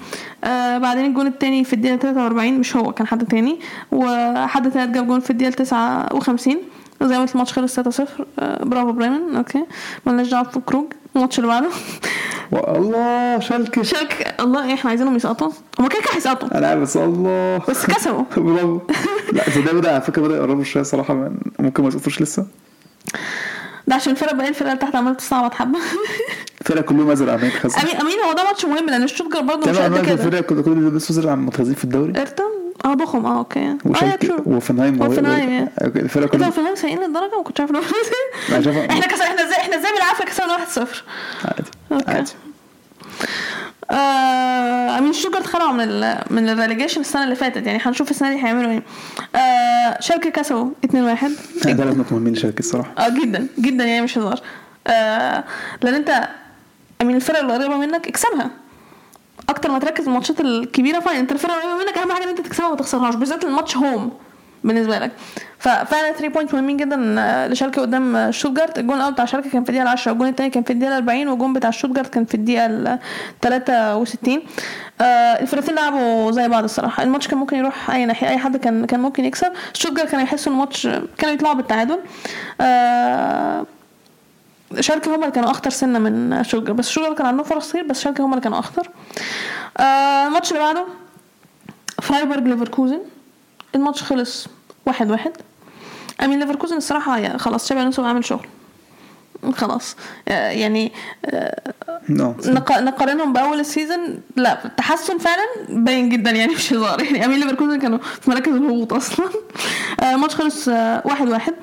آه بعدين الجون التاني في الدقيقة 43 مش هو كان حد تاني. وحد تالت جاب جون في الدقيقة 59 زي ما قلت الماتش خلص 3-0 آه برافو بريمن okay مالناش دعوه بفولكروك الماتش اللي بعده الله شالكه شارك الله إحنا عايزينهم يسقطوا هما كده كده هيسقطوا أنا عارف بس الله بس كسبوا برافو لا ده بدا على فكره بدا يقربوا شوية صراحة من- ممكن ما يسقطوش لسه ده عشان الفرق باقي الفرقه اللي تحت عماله تستعبط حبه الفرقه كلهم ازرق عمالين يتخزن امين امين هو ده ماتش مهم لأن الشوتجر برضه مش قد كده الفرقه كل كل اللي بيلبسوا ازرق عم متخزين في الدوري ارتا آه بخم آه أوكي. آه يا وفنهايم وفنهايم، يا. الفرقة كلهم فنان سيئين للدرجه ما كنتش شايف- إحنا كسر إحنا إزاي إحنا إزاي بالعافية كسبنا 1-0 عادي. عادي. آه I mean شتوتجارت اتخلعوا من ال من الريليجيشن السنة اللي فاتت. يعني هنشوف السنة دي هيعملوا إيه. آه شالكة كسبوا 2-1 ده نقط مهمين لشالكه الصراحة. آه جدا جدا يعني مش هزار. آه لأن انت من الفرق اللي قريبه منك اكسبها. أكتر ما تركز في الماتشات الكبيرة fine أنت الفرقة قريبه منك أهم حاجة إن أنت تكسبها وما تخسرهاش بالذات الماتش home بالنسبة لك. ففعلا 3 point مهمين جدا آه، لشالكة قدام آه، شوتجارت الجون الأول بتاع شالكة كان في الدقيقة 10 والجون الثاني كان في الدقيقة 40 والجون بتاع شوتجارت كان في الدقيقة ال 63 آه الفرقتين لعبوا زي بعض الصراحة. الماتش كان ممكن يروح أي ناحية أي حد كان كان ممكن يكسب. شوتجارت كانوا يحسوا الماتش كانوا يطلعوا بالتعادل. آه شالكه هم اللي كانوا أخطر سنة من شوتجارت. بس شوتجارت كان عندهم فرص كتير بس شالكه هم اللي كانوا أخطر. آه الماتش اللي بعده فرايبورج ليفركوزن. الماتش خلص واحد واحد. I mean ليفركوزن الصراحة يعني خلاص شابي ألونسو عامل شغل. خلاص. آه، يعني آه، نقارنهم بأول ال season. لا تحسن فعلا باين جدا يعني مش هزار. يعني I mean ليفركوزن كانوا في مراكز الهبوط أصلا. الماتش خلص واحد واحد.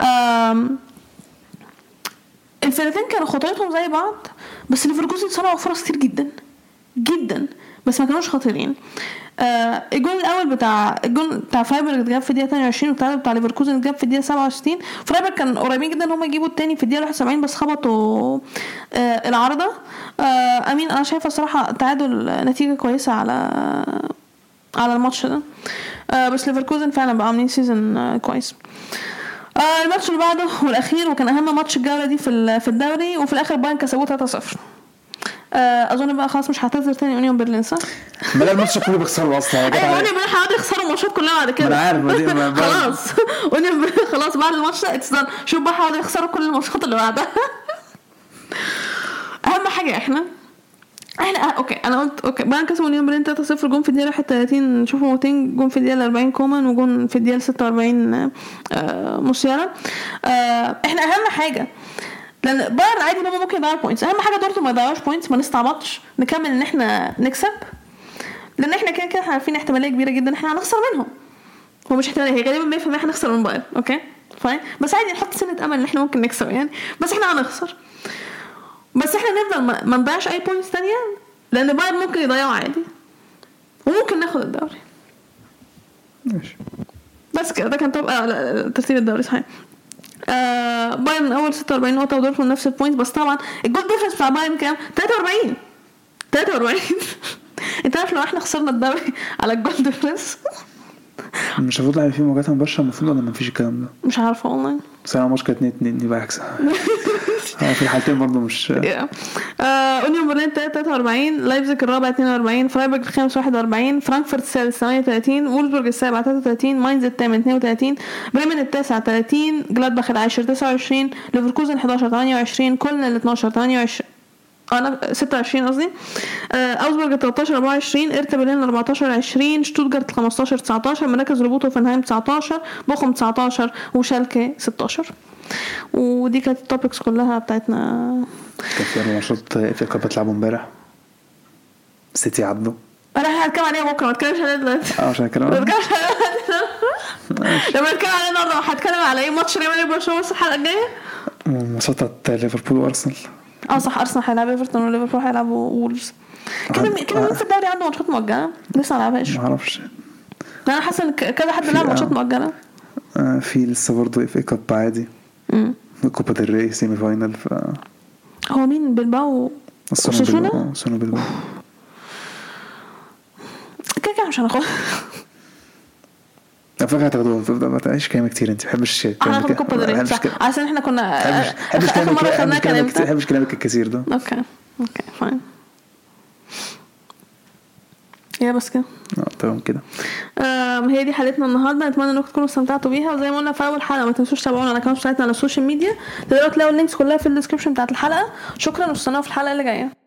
um، الفرقتين كانوا خطوتهم زي بعض بس ليفركوزن صنعوا فرص كتير جدا جدا بس ما كانوش خطيرين. آه الجون الأول بتاع الجون بتاع فرايبورج اتجاب في الدقيقة 22 والتعادل بتاع ليفركوزن اتجاب في الدقيقة 67 فرايبورج كان قريبين جدا إن هم يجيبوا التاني في الدقيقة 71 بس خبطوا آه العارضة. آه I mean أنا شايفة الصراحة تعادل نتيجة كويسة على على الماتش ده. آه بس ليفركوزن فعلا بقى عاملين season آه كويس. آه الماتش اللي بعده والأخير وكان أهم ماتش الجولة دي في في الدوري وفي الآخر بايرن كسبوه 3-0 آه أظن بقى خلاص مش هعتذر تاني اونيون برلين صح؟ ما لا الماتش كله بيخسروا أصلا أيوه اونيون برلين هيقعدوا يخسروا الماتشات كلها بعد كده. ما أنا عارف، خلاص. اونيون برلين خلاص بعد الماتش ده it's شوف بقى هيقعدوا يخسروا كل الماتشات اللي بعدها. أهم حاجة إحنا إحنا آه okay. أنا قلت okay. بايرن كسبوا اونيون برلين 3-0 جون في الدقيقة 31 تشوبو موتينج جون في الدقيقة 40 كومان وجون في الدقيقة 46 آه موسيالا. آه إحنا أهم حاجة. لأن بايرن عادي إن هم ممكن يضيعوا points أهم حاجة دورتموند ما يضيعوش points ما نستعبطش نكمل إن إحنا نكسب. لأن إحنا كده كده عارفين احتمالية كبيرة جدا إن إحنا هنخسر منهم. هو مش احتمالية هي غالبا 100% هنخسر من بايرن okay? Fine? بس عادي نحط سنة أمل إن إحنا ممكن نكسب يعني. بس إحنا هنخسر. بس إحنا نفضل ما, نضيعش أي points تانية؟ لأن بايرن ممكن يضيعوا عادي. وممكن ناخد الدوري. ماشي. بس كده ده كان طب... آه ترتيب الدوري صحيح. آه بايرن أول 46 نقطة ودورتموند نفس ال point بس طبعا ال goal difference بتاع بايرن كام؟ 43 43 انت عارف لو إحنا خسرنا الدوري على ال goal difference مش المفروض لعب فيه مواجهات مباشرة؟ المفروض ولا مفيش الكلام ده؟ مش عارفة والله. بس أنا الماتش كانت 2 2 يبقى هكسب آه، في الحالتين برضه مش اونيون برلين 43 لايبزيج الرابع 42 فرايبورغ الخامس 41 فرانكفورت السادس 38 وولزبورج السابع 33 ماينز الثامن 32 بريمن التاسع 30 جلادباخ العاشر 29 ليفركوزن 11 28 كولن ال 12 28 أنا 26 قصدي. أوزبورج 13 24 هيرتا برلين 14 20 شتوتجارت 15 19 مراكز روبوت هوفنهايم 19 بوخم 19 وشالكة 16 ودي كانت ال topics كلها بتاعتنا. كان في ماتشات FA Cup بتلعبوا امبارح. سيتي عدوا. أنا هتكلم عليها بكرة ما أتكلمش عليها دلوقتي. آه عشان كده ما أتكلمش عليها لما أتكلم عليها النهارده هتكلم على إيه؟ ماتش ريال مدريد برشلونه بس الحلقة الجايه بتاعت ليفربول وأرسنال. آه صح أرسنال هيلعب إيفرتون وليفربول هيلعبوا وولفز كده مين- كده مين في الدوري عنده ماتشات مؤجلة لسه ما لعبهاش. ما أعرفش. أنا حاسة إن كذا حد لعب ماتشات آه. مؤجلة. آه، في لسه برضه FA Cup عادي. امم كوبا ديل ري semi final ف هو مين؟ بلباو؟ بلباو السنة بلباو كده كده مش هناخد على فكرة هتاخدوها ما تعيش كلام كتير أنت؟ ما بحبش هناخد الكوبا ري صح عشان إحنا كنا بحبش آخر مرة خدناها كلامك ما؟ بحبش كلامك الكثير ده. أوكي okay fine. يا بس كده. آه تمام كده. هي دي حلقتنا النهارده. نتمنى إنكم تكونوا استمتعتوا بيها. وزي ما قلنا في أول حلقة ما تنسوش تتابعونا على القناه بتاعتنا على ال social media. تقدروا تلاقوا ال links كلها في ال description بتاعت الحلقة. شكرا واستنوا في الحلقة اللي جاية.